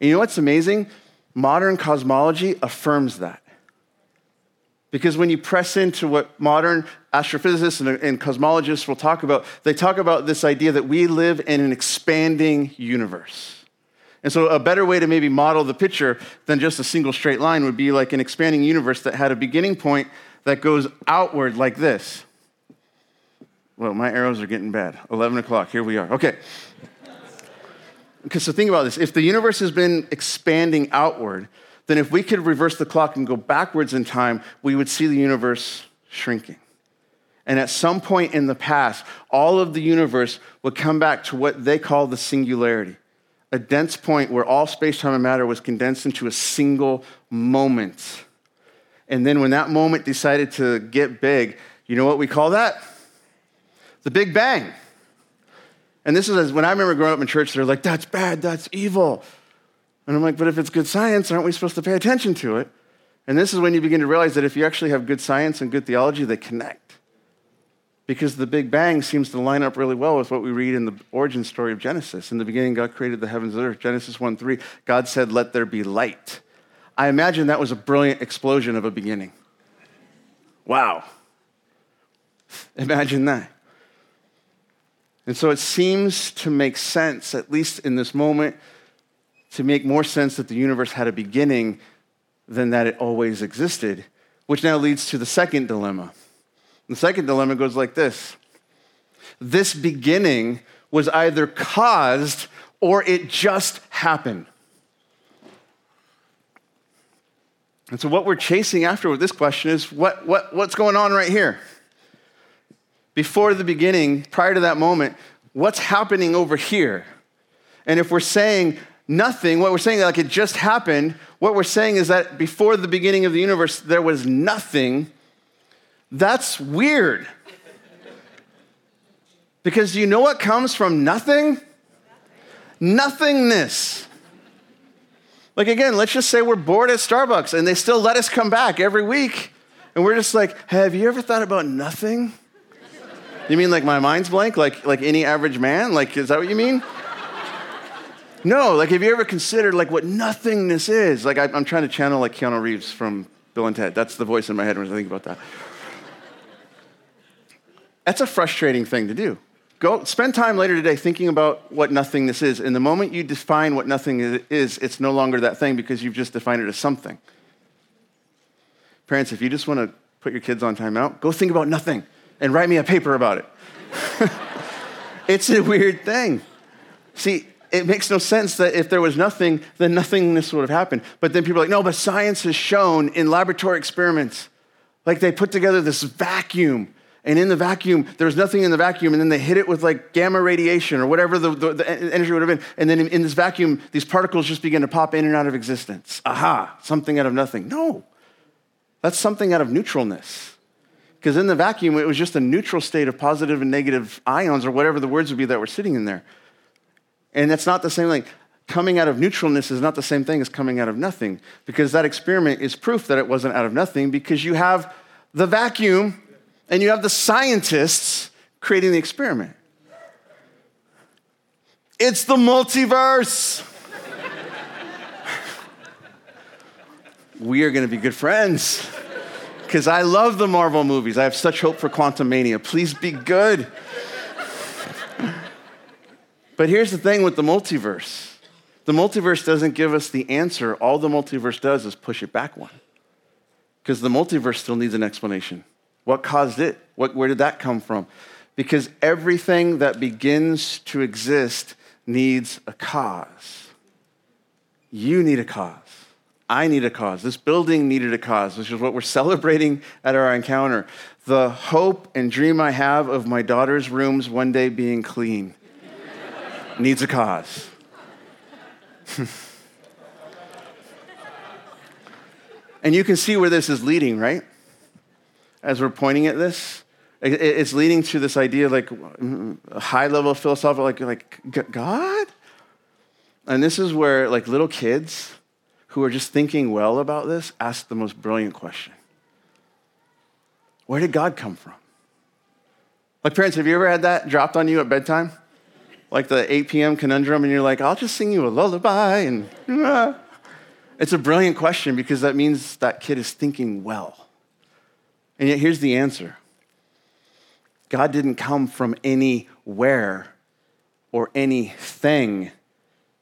[SPEAKER 1] And you know what's amazing? Modern cosmology affirms that. Because when you press into what modern astrophysicists and, and, cosmologists will talk about, they talk about this idea that we live in an expanding universe. And so, a better way to maybe model the picture than just a single straight line would be like an expanding universe that had a beginning point that goes outward like this. Well, my arrows are getting bad. 11 o'clock, here we are. Okay. Because so think about this if the universe has been expanding outward, then if we could reverse the clock and go backwards in time, we would see the universe shrinking. And at some point in the past, all of the universe would come back to what they call the singularity a dense point where all space, time, and matter was condensed into a single moment. And then when that moment decided to get big, you know what we call that? The Big Bang. And this is when I remember growing up in church, they're like, that's bad, that's evil. And I'm like, but if it's good science, aren't we supposed to pay attention to it? And this is when you begin to realize that if you actually have good science and good theology, they connect. Because the Big Bang seems to line up really well with what we read in the origin story of Genesis. In the beginning, God created the heavens and earth. Genesis 1 3, God said, Let there be light. I imagine that was a brilliant explosion of a beginning. Wow. Imagine that. And so it seems to make sense, at least in this moment, to make more sense that the universe had a beginning than that it always existed, which now leads to the second dilemma. The second dilemma goes like this This beginning was either caused or it just happened. And so, what we're chasing after with this question is what, what, what's going on right here? Before the beginning, prior to that moment, what's happening over here? And if we're saying nothing, what we're saying, like it just happened, what we're saying is that before the beginning of the universe, there was nothing. That's weird. Because you know what comes from nothing? Nothingness. Like, again, let's just say we're bored at Starbucks and they still let us come back every week. And we're just like, have you ever thought about nothing? You mean like my mind's blank? Like, like any average man? Like, is that what you mean? No, like have you ever considered like what nothingness is? Like I, am trying to channel like Keanu Reeves from Bill and Ted. That's the voice in my head when I think about that. That's a frustrating thing to do. Go spend time later today thinking about what nothingness is. And the moment you define what nothing is, it's no longer that thing because you've just defined it as something. Parents, if you just want to put your kids on timeout, go think about nothing and write me a paper about it. it's a weird thing. See, it makes no sense that if there was nothing, then nothingness would have happened. But then people are like, no, but science has shown in laboratory experiments, like they put together this vacuum. And in the vacuum, there was nothing in the vacuum, and then they hit it with like gamma radiation or whatever the, the, the energy would have been. And then in, in this vacuum, these particles just begin to pop in and out of existence. Aha, something out of nothing. No, that's something out of neutralness. Because in the vacuum, it was just a neutral state of positive and negative ions or whatever the words would be that were sitting in there. And that's not the same, thing. coming out of neutralness is not the same thing as coming out of nothing. Because that experiment is proof that it wasn't out of nothing because you have the vacuum and you have the scientists creating the experiment. It's the multiverse. we are going to be good friends because I love the Marvel movies. I have such hope for Quantumania. Please be good. But here's the thing with the multiverse the multiverse doesn't give us the answer. All the multiverse does is push it back one. Because the multiverse still needs an explanation. What caused it? What, where did that come from? Because everything that begins to exist needs a cause. You need a cause. I need a cause. This building needed a cause, which is what we're celebrating at our encounter. The hope and dream I have of my daughter's rooms one day being clean needs a cause. and you can see where this is leading, right? As we're pointing at this, it's leading to this idea like a high level philosophical, like, like God? And this is where like little kids who are just thinking well about this ask the most brilliant question Where did God come from? Like, parents, have you ever had that dropped on you at bedtime? Like the 8 p.m. conundrum, and you're like, I'll just sing you a lullaby. And ah. it's a brilliant question because that means that kid is thinking well. And yet, here's the answer God didn't come from anywhere or anything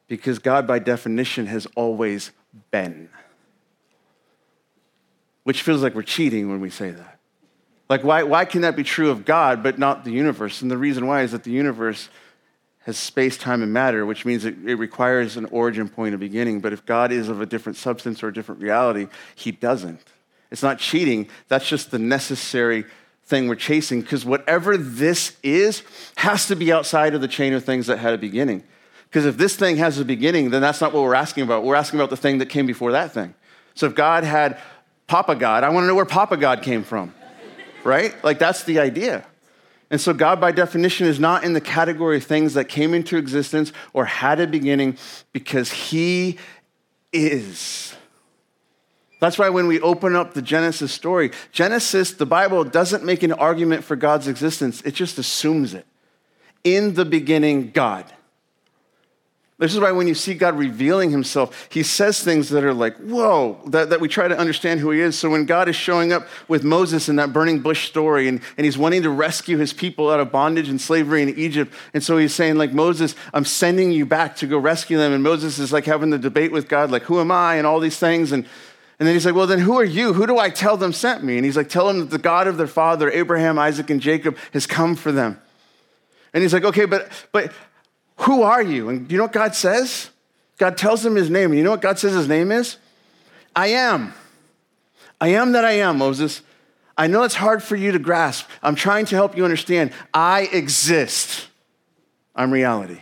[SPEAKER 1] because God, by definition, has always been. Which feels like we're cheating when we say that. Like, why, why can that be true of God but not the universe? And the reason why is that the universe has space, time, and matter, which means it, it requires an origin point, a beginning. But if God is of a different substance or a different reality, He doesn't. It's not cheating, that's just the necessary thing we're chasing, because whatever this is has to be outside of the chain of things that had a beginning. Because if this thing has a beginning, then that's not what we're asking about. We're asking about the thing that came before that thing. So if God had Papa God, I want to know where Papa God came from, right? Like that's the idea. And so God, by definition, is not in the category of things that came into existence or had a beginning because He is. That's why when we open up the Genesis story, Genesis, the Bible doesn't make an argument for God's existence, it just assumes it. In the beginning, God. This is why when you see God revealing himself, he says things that are like, whoa, that, that we try to understand who he is. So when God is showing up with Moses in that burning bush story and, and he's wanting to rescue his people out of bondage and slavery in Egypt, and so he's saying, like, Moses, I'm sending you back to go rescue them. And Moses is like having the debate with God, like, who am I? And all these things. And, and then he's like, well, then who are you? Who do I tell them sent me? And he's like, tell them that the God of their father, Abraham, Isaac, and Jacob, has come for them. And he's like, okay, but, but who are you? And you know what God says? God tells him his name. And you know what God says his name is? I am. I am that I am, Moses. I know it's hard for you to grasp. I'm trying to help you understand. I exist. I'm reality.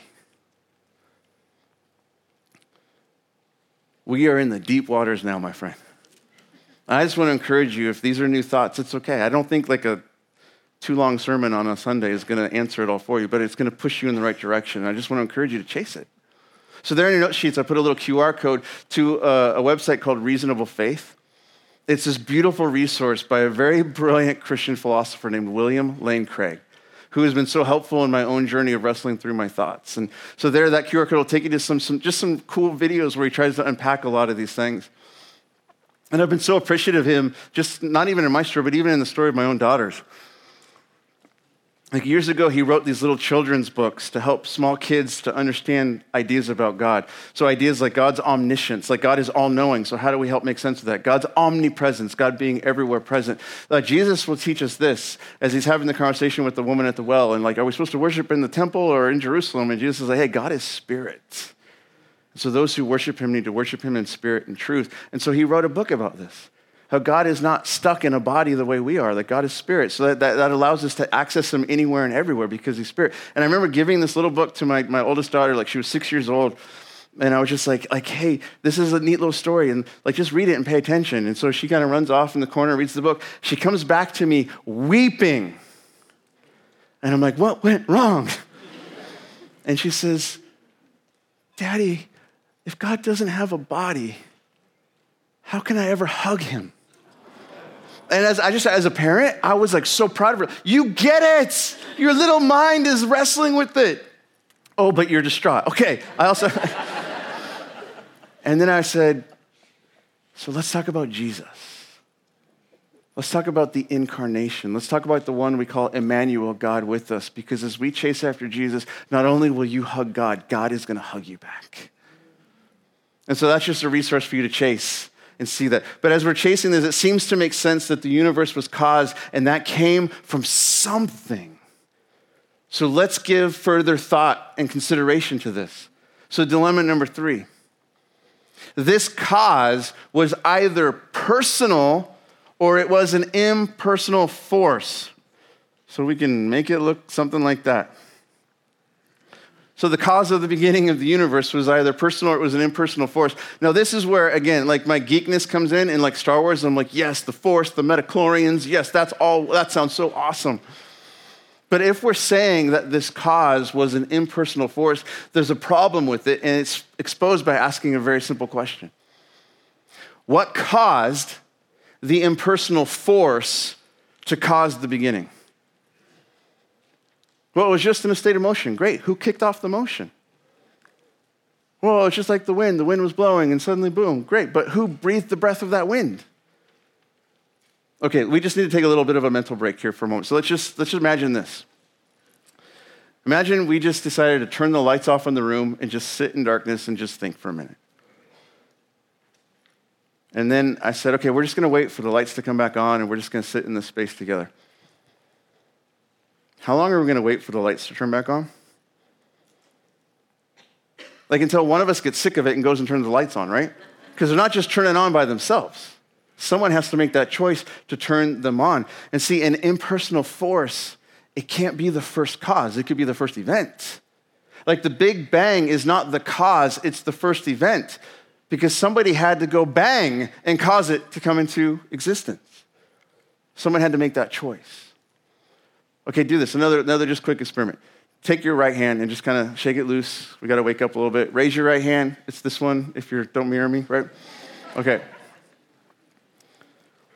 [SPEAKER 1] We are in the deep waters now, my friend. I just want to encourage you if these are new thoughts, it's okay. I don't think like a too long sermon on a Sunday is going to answer it all for you, but it's going to push you in the right direction. I just want to encourage you to chase it. So, there in your note sheets, I put a little QR code to a, a website called Reasonable Faith. It's this beautiful resource by a very brilliant Christian philosopher named William Lane Craig, who has been so helpful in my own journey of wrestling through my thoughts. And so, there, that QR code will take you to some, some just some cool videos where he tries to unpack a lot of these things. And I've been so appreciative of him, just not even in my story, but even in the story of my own daughters. Like years ago, he wrote these little children's books to help small kids to understand ideas about God. So, ideas like God's omniscience, like God is all knowing. So, how do we help make sense of that? God's omnipresence, God being everywhere present. Like Jesus will teach us this as he's having the conversation with the woman at the well. And, like, are we supposed to worship in the temple or in Jerusalem? And Jesus is like, hey, God is spirit. So, those who worship him need to worship him in spirit and truth. And so, he wrote a book about this how God is not stuck in a body the way we are, that God is spirit. So that, that, that, allows us to access him anywhere and everywhere because he's spirit. And I remember giving this little book to my, my oldest daughter, like she was six years old. and I was just like, like, hey, this is a neat little story, and like, just read it and pay attention. And so she kind of runs off in the corner, reads the book. She comes back to me weeping, and I'm like, what went wrong? And she says, Daddy, if God doesn't have a body, how can I ever hug him? And as I just, as a parent, I was like so proud of her. You get it. Your little mind is wrestling with it. Oh, but you're distraught. Okay. I also, and then I said, so let's talk about Jesus. Let's talk about the incarnation. Let's talk about the one we call Emmanuel, God with us, because as we chase after Jesus, not only will you hug God, God is going to hug you back. And so that's just a resource for you to chase and see that. But as we're chasing this, it seems to make sense that the universe was caused and that came from something. So let's give further thought and consideration to this. So, dilemma number three this cause was either personal or it was an impersonal force. So we can make it look something like that. So the cause of the beginning of the universe was either personal or it was an impersonal force. Now this is where again, like my geekness comes in, and like Star Wars, I'm like, yes, the Force, the midi-chlorians, yes, that's all. That sounds so awesome. But if we're saying that this cause was an impersonal force, there's a problem with it, and it's exposed by asking a very simple question What caused the impersonal force to cause the beginning? Well, it was just in a state of motion. Great. Who kicked off the motion? Well, it's just like the wind. The wind was blowing, and suddenly, boom, great. But who breathed the breath of that wind? Okay, we just need to take a little bit of a mental break here for a moment. So let's just, let's just imagine this. Imagine we just decided to turn the lights off in the room and just sit in darkness and just think for a minute. And then I said, okay, we're just going to wait for the lights to come back on and we're just going to sit in this space together. How long are we going to wait for the lights to turn back on? Like until one of us gets sick of it and goes and turns the lights on, right? Because they're not just turning on by themselves. Someone has to make that choice to turn them on. And see, an impersonal force, it can't be the first cause, it could be the first event. Like the Big Bang is not the cause, it's the first event because somebody had to go bang and cause it to come into existence. Someone had to make that choice. Okay, do this. Another, another just quick experiment. Take your right hand and just kind of shake it loose. We got to wake up a little bit. Raise your right hand. It's this one if you don't mirror me, right? Okay.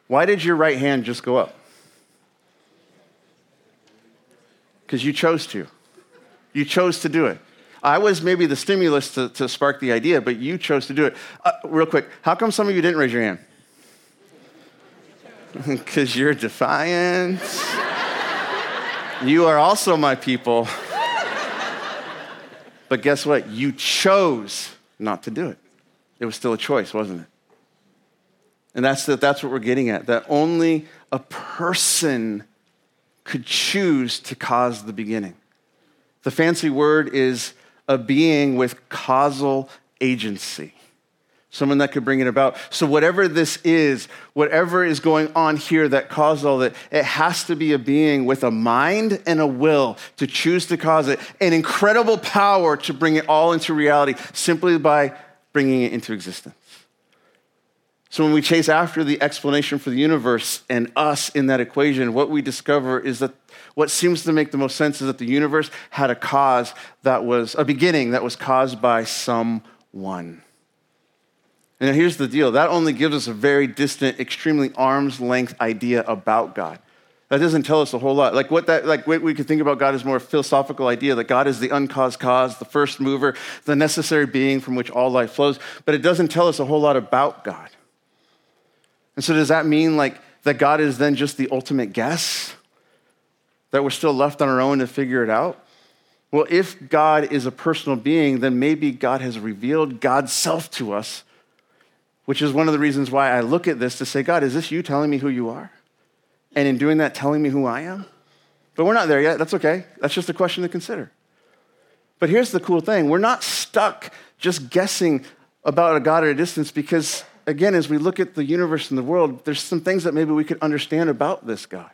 [SPEAKER 1] Why did your right hand just go up? Because you chose to. You chose to do it. I was maybe the stimulus to, to spark the idea, but you chose to do it. Uh, real quick, how come some of you didn't raise your hand? Because you're defiant. You are also my people. but guess what? You chose not to do it. It was still a choice, wasn't it? And that's, the, that's what we're getting at that only a person could choose to cause the beginning. The fancy word is a being with causal agency, someone that could bring it about. So, whatever this is, whatever is going on here that caused all that, it has to be a being with a mind and a will to choose to cause it, an incredible power to bring it all into reality simply by bringing it into existence. So when we chase after the explanation for the universe and us in that equation, what we discover is that what seems to make the most sense is that the universe had a cause that was a beginning that was caused by someone. And here's the deal that only gives us a very distant, extremely arm's length idea about God. That doesn't tell us a whole lot. Like what that, like what we could think about God is more philosophical idea that God is the uncaused cause, the first mover, the necessary being from which all life flows. But it doesn't tell us a whole lot about God. And so, does that mean like that God is then just the ultimate guess? That we're still left on our own to figure it out? Well, if God is a personal being, then maybe God has revealed God's self to us, which is one of the reasons why I look at this to say, God, is this you telling me who you are? And in doing that, telling me who I am? But we're not there yet. That's okay. That's just a question to consider. But here's the cool thing we're not stuck just guessing about a God at a distance because again, as we look at the universe and the world, there's some things that maybe we could understand about this God.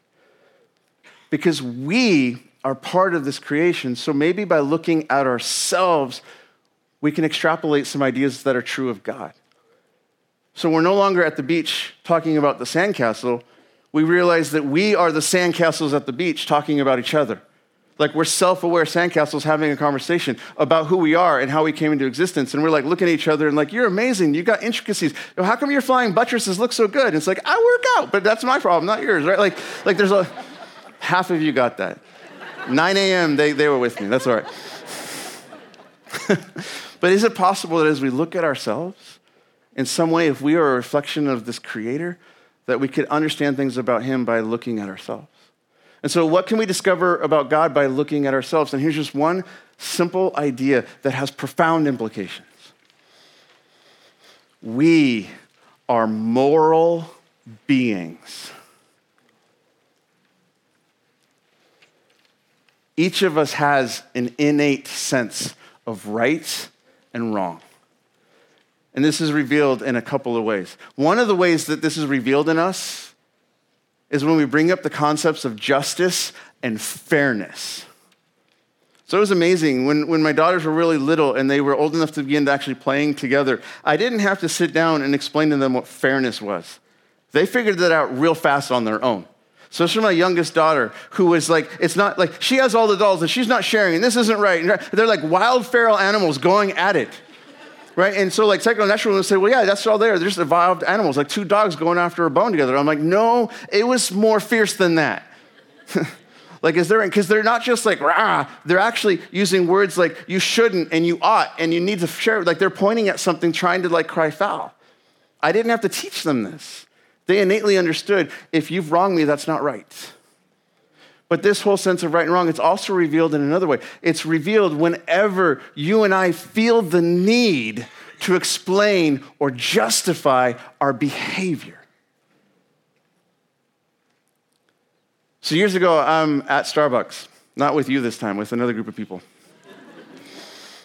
[SPEAKER 1] Because we are part of this creation. So maybe by looking at ourselves, we can extrapolate some ideas that are true of God. So we're no longer at the beach talking about the sandcastle. We realize that we are the sandcastles at the beach talking about each other. Like we're self aware sandcastles having a conversation about who we are and how we came into existence. And we're like looking at each other and like, you're amazing. You got intricacies. How come your flying buttresses look so good? And it's like, I work out, but that's my problem, not yours, right? Like, like there's a half of you got that. 9 a.m., they, they were with me. That's all right. but is it possible that as we look at ourselves, in some way, if we are a reflection of this creator, that we could understand things about him by looking at ourselves? And so, what can we discover about God by looking at ourselves? And here's just one simple idea that has profound implications. We are moral beings. Each of us has an innate sense of right and wrong. And this is revealed in a couple of ways. One of the ways that this is revealed in us is when we bring up the concepts of justice and fairness. So it was amazing. When, when my daughters were really little and they were old enough to begin to actually playing together, I didn't have to sit down and explain to them what fairness was. They figured that out real fast on their own. So for my youngest daughter, who was like, it's not like she has all the dolls and she's not sharing, and this isn't right. They're like wild feral animals going at it right? And so, like, psychonatural would say, well, yeah, that's all there. They're just evolved animals, like two dogs going after a bone together. I'm like, no, it was more fierce than that. like, is there, because they're not just like, rah, they're actually using words like you shouldn't and you ought and you need to share. Like, they're pointing at something, trying to like cry foul. I didn't have to teach them this. They innately understood if you've wronged me, that's not right. But this whole sense of right and wrong, it's also revealed in another way. It's revealed whenever you and I feel the need to explain or justify our behavior. So, years ago, I'm at Starbucks, not with you this time, with another group of people.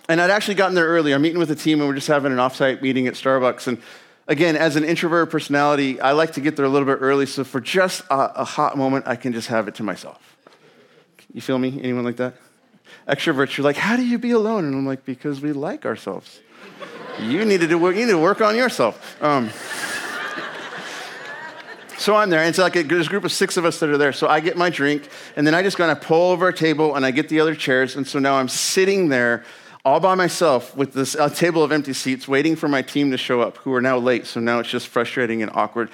[SPEAKER 1] and I'd actually gotten there early. I'm meeting with a team, and we're just having an offsite meeting at Starbucks. And again, as an introvert personality, I like to get there a little bit early, so for just a, a hot moment, I can just have it to myself. You feel me? Anyone like that? Extroverts, you're like, how do you be alone? And I'm like, because we like ourselves. you need to do work, you need to work on yourself. Um, so I'm there, and it's like a, there's a group of six of us that are there. So I get my drink, and then I just kind of pull over a table, and I get the other chairs, and so now I'm sitting there all by myself with this uh, table of empty seats, waiting for my team to show up, who are now late. So now it's just frustrating and awkward.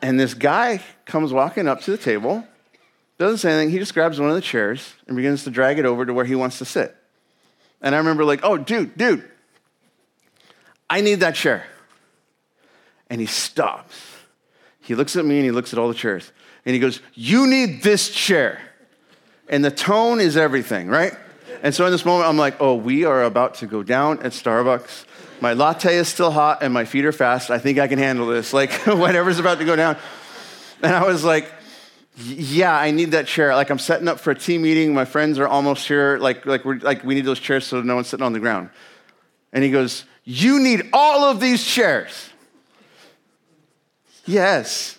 [SPEAKER 1] And this guy comes walking up to the table, doesn't say anything. He just grabs one of the chairs and begins to drag it over to where he wants to sit. And I remember, like, oh, dude, dude, I need that chair. And he stops. He looks at me and he looks at all the chairs. And he goes, You need this chair. And the tone is everything, right? And so in this moment, I'm like, Oh, we are about to go down at Starbucks. My latte is still hot and my feet are fast. I think I can handle this. Like, whatever's about to go down. And I was like, yeah, I need that chair. Like I'm setting up for a team meeting. My friends are almost here. Like, like, we're, like we need those chairs so no one's sitting on the ground. And he goes, You need all of these chairs. Yes.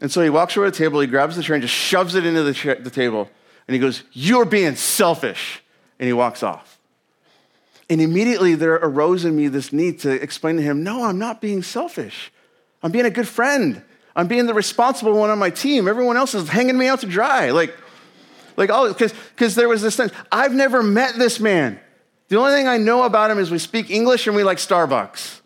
[SPEAKER 1] And so he walks over to the table, he grabs the chair and just shoves it into the, chair, the table. And he goes, You're being selfish. And he walks off. And immediately there arose in me this need to explain to him, No, I'm not being selfish. I'm being a good friend. I'm being the responsible one on my team. Everyone else is hanging me out to dry. Like, like oh, because there was this thing. I've never met this man. The only thing I know about him is we speak English and we like Starbucks.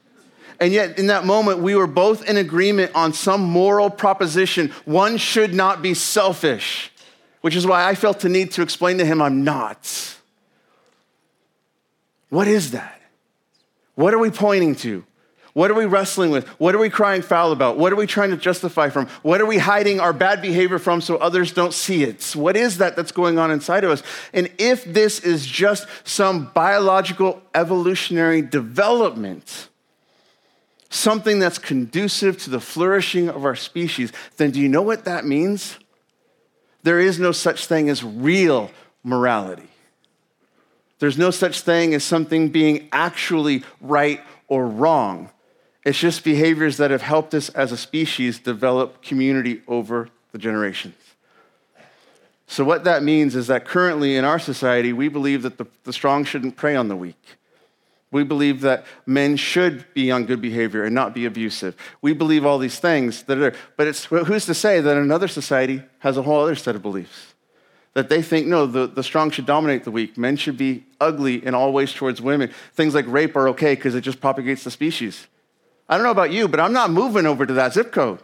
[SPEAKER 1] And yet, in that moment, we were both in agreement on some moral proposition. One should not be selfish, which is why I felt the need to explain to him I'm not. What is that? What are we pointing to? What are we wrestling with? What are we crying foul about? What are we trying to justify from? What are we hiding our bad behavior from so others don't see it? What is that that's going on inside of us? And if this is just some biological evolutionary development, something that's conducive to the flourishing of our species, then do you know what that means? There is no such thing as real morality. There's no such thing as something being actually right or wrong. It's just behaviors that have helped us as a species develop community over the generations. So, what that means is that currently in our society, we believe that the, the strong shouldn't prey on the weak. We believe that men should be on good behavior and not be abusive. We believe all these things that are, but it's who's to say that another society has a whole other set of beliefs? That they think, no, the, the strong should dominate the weak. Men should be ugly in all ways towards women. Things like rape are okay because it just propagates the species. I don't know about you, but I'm not moving over to that zip code.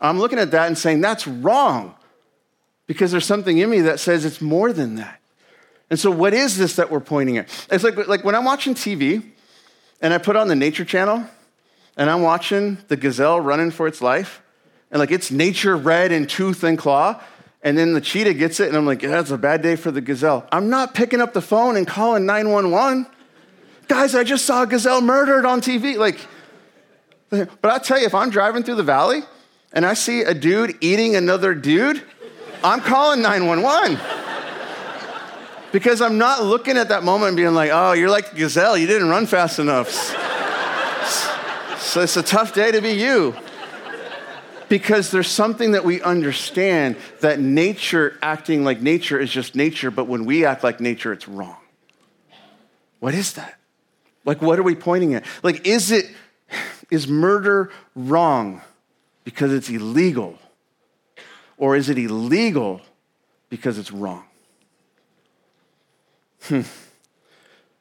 [SPEAKER 1] I'm looking at that and saying, that's wrong because there's something in me that says it's more than that. And so, what is this that we're pointing at? It's like, like when I'm watching TV and I put on the nature channel and I'm watching the gazelle running for its life, and like it's nature red in tooth and claw, and then the cheetah gets it, and I'm like, yeah, that's a bad day for the gazelle. I'm not picking up the phone and calling 911. Guys, I just saw a gazelle murdered on TV. Like, but I tell you, if I'm driving through the valley and I see a dude eating another dude, I'm calling 911 because I'm not looking at that moment and being like, oh, you're like gazelle, you didn't run fast enough. so it's a tough day to be you. Because there's something that we understand that nature acting like nature is just nature, but when we act like nature, it's wrong. What is that? Like, what are we pointing at? Like, is it, is murder wrong because it's illegal? Or is it illegal because it's wrong? Hmm.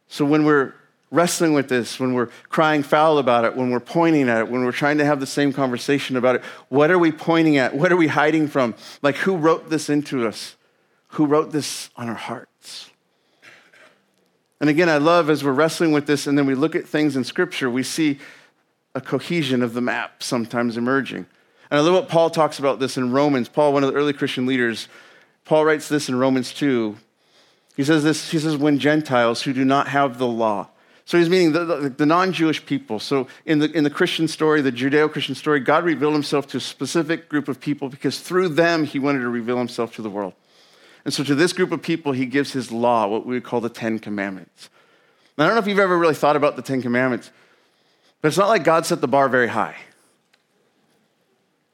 [SPEAKER 1] So when we're wrestling with this, when we're crying foul about it, when we're pointing at it, when we're trying to have the same conversation about it, what are we pointing at? What are we hiding from? Like, who wrote this into us? Who wrote this on our hearts? And again, I love as we're wrestling with this and then we look at things in Scripture, we see a cohesion of the map sometimes emerging. And I love what Paul talks about this in Romans. Paul, one of the early Christian leaders, Paul writes this in Romans 2, he says this, he says, when Gentiles who do not have the law. So he's meaning the, the, the non Jewish people. So in the, in the Christian story, the Judeo Christian story, God revealed himself to a specific group of people because through them he wanted to reveal himself to the world. And so to this group of people, he gives his law, what we would call the Ten Commandments. I don't know if you've ever really thought about the Ten Commandments, but it's not like God set the bar very high.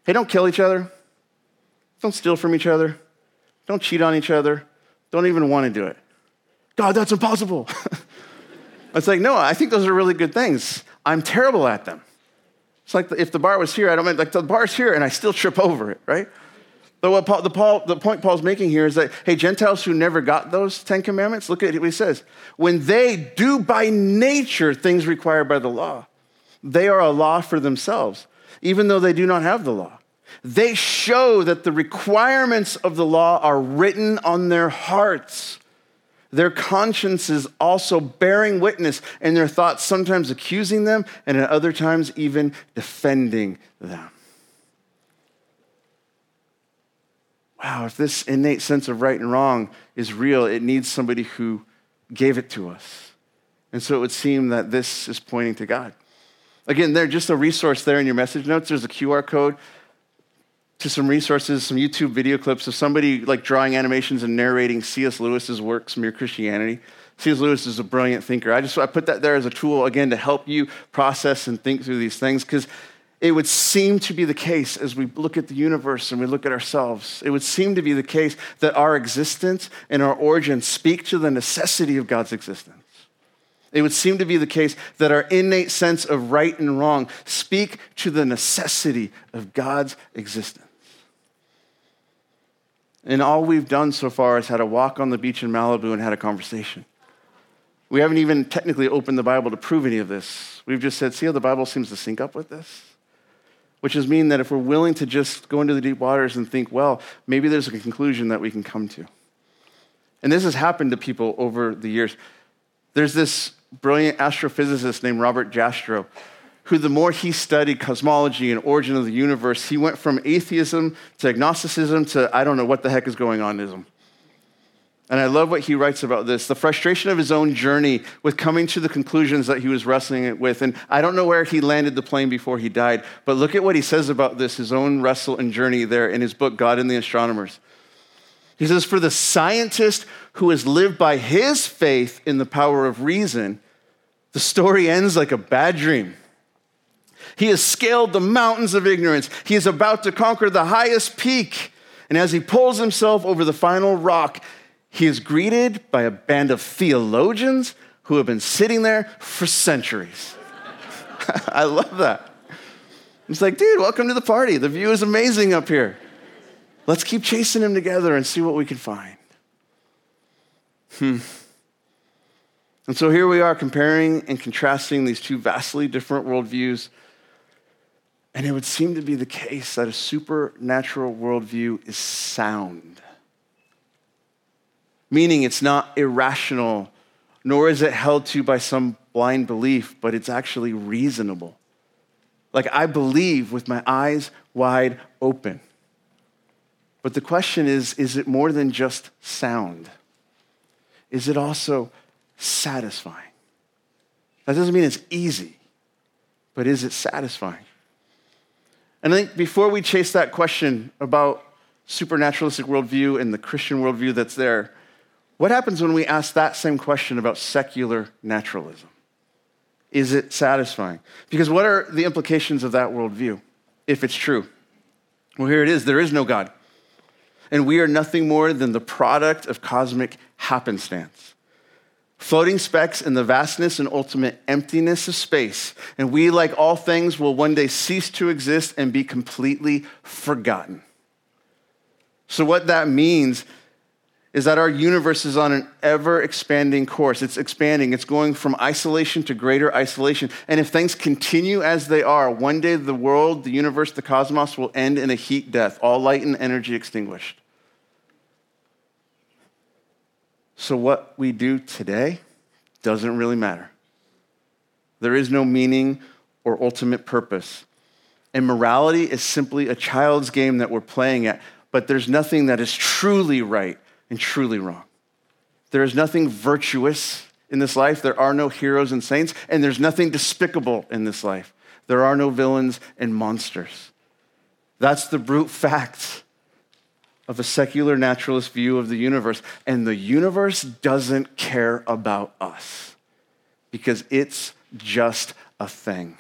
[SPEAKER 1] Hey, don't kill each other. Don't steal from each other. Don't cheat on each other don't even want to do it. God, that's impossible. it's like, no, I think those are really good things. I'm terrible at them. It's like if the bar was here, I don't mean like the bar's here and I still trip over it, right? But what Paul, the, Paul, the point Paul's making here is that, hey, Gentiles who never got those Ten Commandments, look at what he says. When they do by nature things required by the law, they are a law for themselves, even though they do not have the law. They show that the requirements of the law are written on their hearts. Their consciences also bearing witness, and their thoughts sometimes accusing them, and at other times even defending them. Wow, if this innate sense of right and wrong is real, it needs somebody who gave it to us. And so it would seem that this is pointing to God. Again, there's just a resource there in your message notes. There's a QR code to some resources, some YouTube video clips of somebody like drawing animations and narrating C.S. Lewis's works, Mere Christianity. C.S. Lewis is a brilliant thinker. I just I put that there as a tool again to help you process and think through these things because it would seem to be the case as we look at the universe and we look at ourselves. It would seem to be the case that our existence and our origin speak to the necessity of God's existence. It would seem to be the case that our innate sense of right and wrong speak to the necessity of God's existence. And all we've done so far is had a walk on the beach in Malibu and had a conversation. We haven't even technically opened the Bible to prove any of this. We've just said, see how the Bible seems to sync up with this? Which is mean that if we're willing to just go into the deep waters and think, well, maybe there's a conclusion that we can come to. And this has happened to people over the years. There's this brilliant astrophysicist named Robert Jastrow who, the more he studied cosmology and origin of the universe, he went from atheism to agnosticism to I don't know what the heck is going onism. And I love what he writes about this the frustration of his own journey with coming to the conclusions that he was wrestling with. And I don't know where he landed the plane before he died, but look at what he says about this, his own wrestle and journey there in his book, God and the Astronomers. He says, For the scientist who has lived by his faith in the power of reason, the story ends like a bad dream. He has scaled the mountains of ignorance. He is about to conquer the highest peak. And as he pulls himself over the final rock, he is greeted by a band of theologians who have been sitting there for centuries. I love that. It's like, dude, welcome to the party. The view is amazing up here. Let's keep chasing him together and see what we can find. Hmm. And so here we are comparing and contrasting these two vastly different worldviews. And it would seem to be the case that a supernatural worldview is sound, meaning it's not irrational, nor is it held to by some blind belief, but it's actually reasonable. Like I believe with my eyes wide open. But the question is is it more than just sound? Is it also satisfying? That doesn't mean it's easy, but is it satisfying? And I think before we chase that question about supernaturalistic worldview and the Christian worldview that's there, what happens when we ask that same question about secular naturalism? Is it satisfying? Because what are the implications of that worldview if it's true? Well, here it is there is no God. And we are nothing more than the product of cosmic happenstance floating specks in the vastness and ultimate emptiness of space. And we, like all things, will one day cease to exist and be completely forgotten. So, what that means is that our universe is on an ever expanding course. It's expanding, it's going from isolation to greater isolation. And if things continue as they are, one day the world, the universe, the cosmos will end in a heat death, all light and energy extinguished. So, what we do today doesn't really matter. There is no meaning or ultimate purpose. And morality is simply a child's game that we're playing at, but there's nothing that is truly right and truly wrong. There is nothing virtuous in this life. There are no heroes and saints, and there's nothing despicable in this life. There are no villains and monsters. That's the brute fact of a secular naturalist view of the universe. And the universe doesn't care about us because it's just a thing.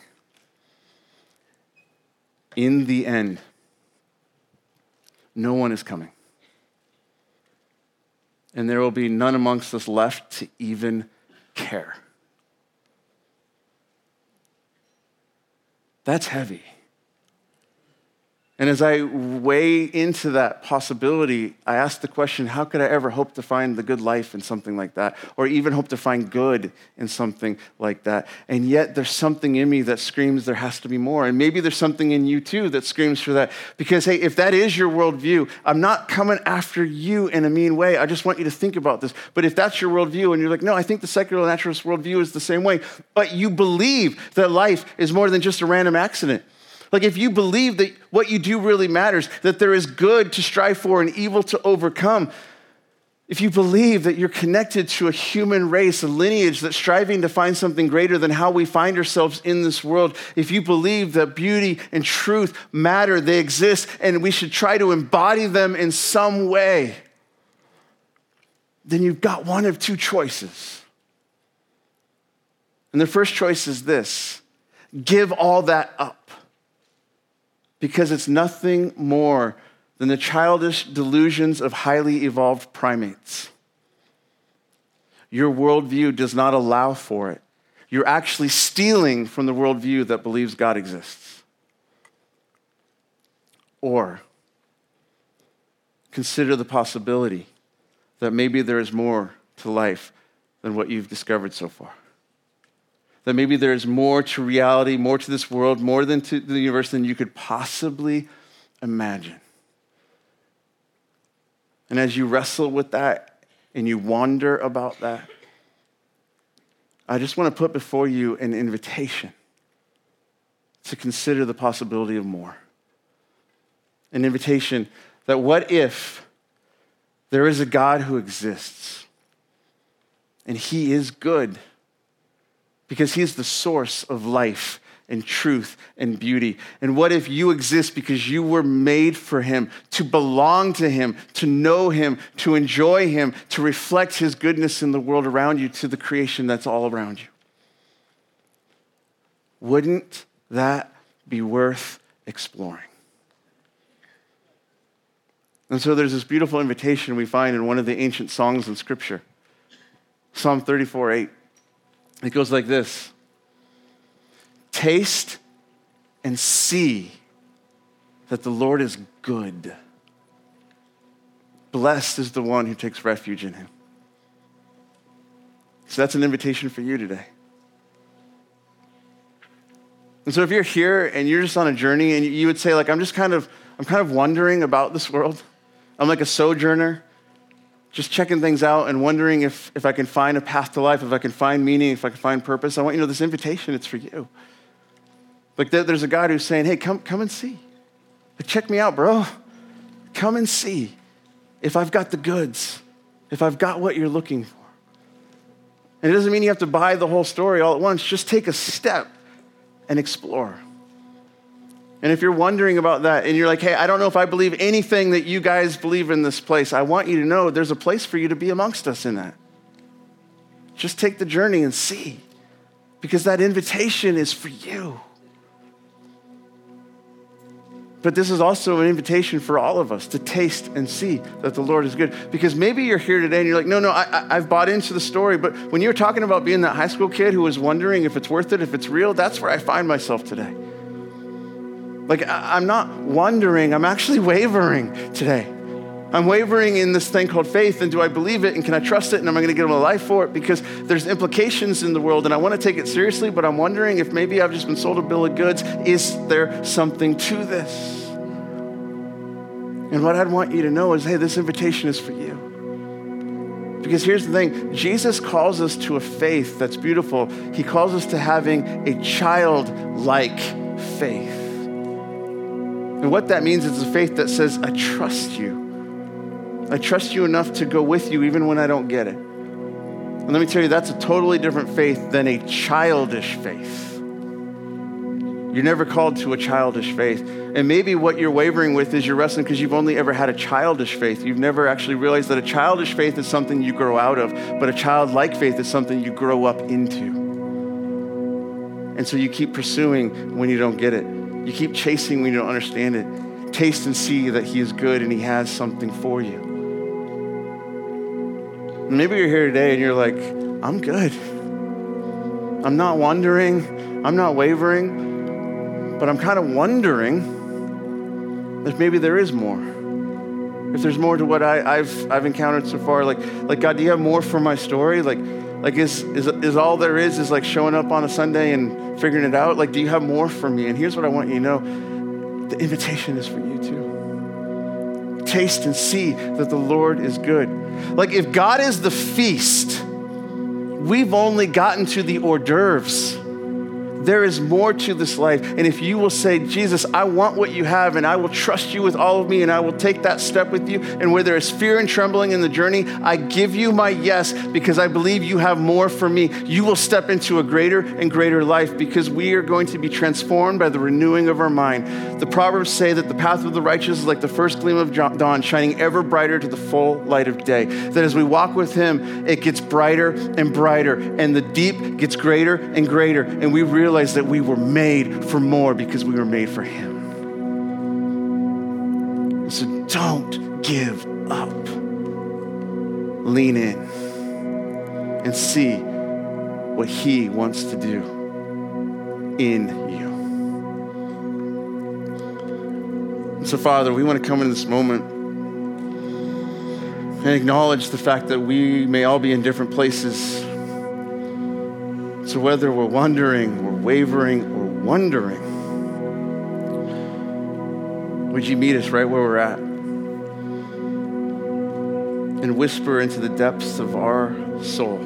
[SPEAKER 1] In the end, no one is coming. And there will be none amongst us left to even care. That's heavy. And as I weigh into that possibility, I ask the question how could I ever hope to find the good life in something like that? Or even hope to find good in something like that? And yet there's something in me that screams there has to be more. And maybe there's something in you too that screams for that. Because, hey, if that is your worldview, I'm not coming after you in a mean way. I just want you to think about this. But if that's your worldview and you're like, no, I think the secular naturalist worldview is the same way, but you believe that life is more than just a random accident like, if you believe that what you do really matters, that there is good to strive for and evil to overcome, if you believe that you're connected to a human race, a lineage that's striving to find something greater than how we find ourselves in this world, if you believe that beauty and truth matter, they exist, and we should try to embody them in some way, then you've got one of two choices. And the first choice is this give all that up because it's nothing more than the childish delusions of highly evolved primates. Your worldview does not allow for it. You're actually stealing from the worldview that believes God exists. Or consider the possibility that maybe there is more to life than what you've discovered so far that maybe there's more to reality, more to this world, more than to the universe than you could possibly imagine. And as you wrestle with that and you wonder about that, I just want to put before you an invitation to consider the possibility of more. An invitation that what if there is a God who exists and he is good? Because He's the source of life and truth and beauty. And what if you exist because you were made for Him, to belong to Him, to know Him, to enjoy Him, to reflect His goodness in the world around you, to the creation that's all around you? Wouldn't that be worth exploring? And so there's this beautiful invitation we find in one of the ancient songs in Scripture Psalm 34 8. It goes like this Taste and see that the Lord is good. Blessed is the one who takes refuge in him. So that's an invitation for you today. And so if you're here and you're just on a journey and you would say, like, I'm just kind of, I'm kind of wondering about this world. I'm like a sojourner, just checking things out and wondering if, if I can find a path to life, if I can find meaning, if I can find purpose. I want you to know this invitation, it's for you. Like there's a God who's saying, hey, come, come and see. Like, check me out, bro. Come and see if I've got the goods, if I've got what you're looking for. And it doesn't mean you have to buy the whole story all at once. Just take a step and explore. And if you're wondering about that and you're like, hey, I don't know if I believe anything that you guys believe in this place, I want you to know there's a place for you to be amongst us in that. Just take the journey and see, because that invitation is for you. But this is also an invitation for all of us to taste and see that the Lord is good. Because maybe you're here today and you're like, no, no, I, have bought into the story. But when you're talking about being that high school kid who was wondering if it's worth it, if it's real, that's where I find myself today. Like, I'm not wondering, I'm actually wavering today. I'm wavering in this thing called faith, and do I believe it, and can I trust it, and am I going to give my life for it? Because there's implications in the world, and I want to take it seriously, but I'm wondering if maybe I've just been sold a bill of goods. Is there something to this? And what I'd want you to know is hey, this invitation is for you. Because here's the thing Jesus calls us to a faith that's beautiful. He calls us to having a childlike faith. And what that means is a faith that says, I trust you. I trust you enough to go with you even when I don't get it. And let me tell you, that's a totally different faith than a childish faith. You're never called to a childish faith. And maybe what you're wavering with is you're wrestling because you've only ever had a childish faith. You've never actually realized that a childish faith is something you grow out of, but a childlike faith is something you grow up into. And so you keep pursuing when you don't get it. You keep chasing when you don't understand it. Taste and see that He is good and He has something for you. Maybe you're here today and you're like, I'm good. I'm not wondering. I'm not wavering. But I'm kind of wondering if maybe there is more. If there's more to what I, have I've encountered so far. Like, like, God, do you have more for my story? Like, like is, is, is all there is is like showing up on a Sunday and figuring it out? Like, do you have more for me? And here's what I want you to know the invitation is for you too taste and see that the Lord is good. Like, if God is the feast, we've only gotten to the hors d'oeuvres. There is more to this life. And if you will say, Jesus, I want what you have, and I will trust you with all of me, and I will take that step with you, and where there is fear and trembling in the journey, I give you my yes because I believe you have more for me. You will step into a greater and greater life because we are going to be transformed by the renewing of our mind. The Proverbs say that the path of the righteous is like the first gleam of dawn, shining ever brighter to the full light of day. That as we walk with Him, it gets brighter and brighter, and the deep gets greater and greater, and we realize realize that we were made for more because we were made for Him. So don't give up. Lean in and see what He wants to do in you. So, Father, we want to come in this moment and acknowledge the fact that we may all be in different places. So, whether we're wondering, or wavering or wondering, would you meet us right where we're at? And whisper into the depths of our soul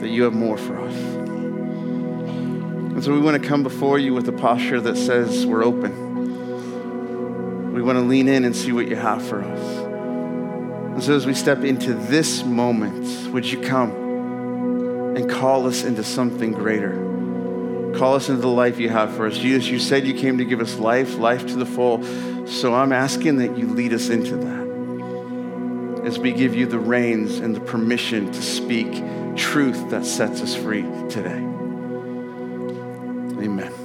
[SPEAKER 1] that you have more for us. And so we want to come before you with a posture that says we're open. We want to lean in and see what you have for us. And so as we step into this moment, would you come and call us into something greater? Call us into the life you have for us. Jesus, you said you came to give us life, life to the full. So I'm asking that you lead us into that as we give you the reins and the permission to speak truth that sets us free today. Amen.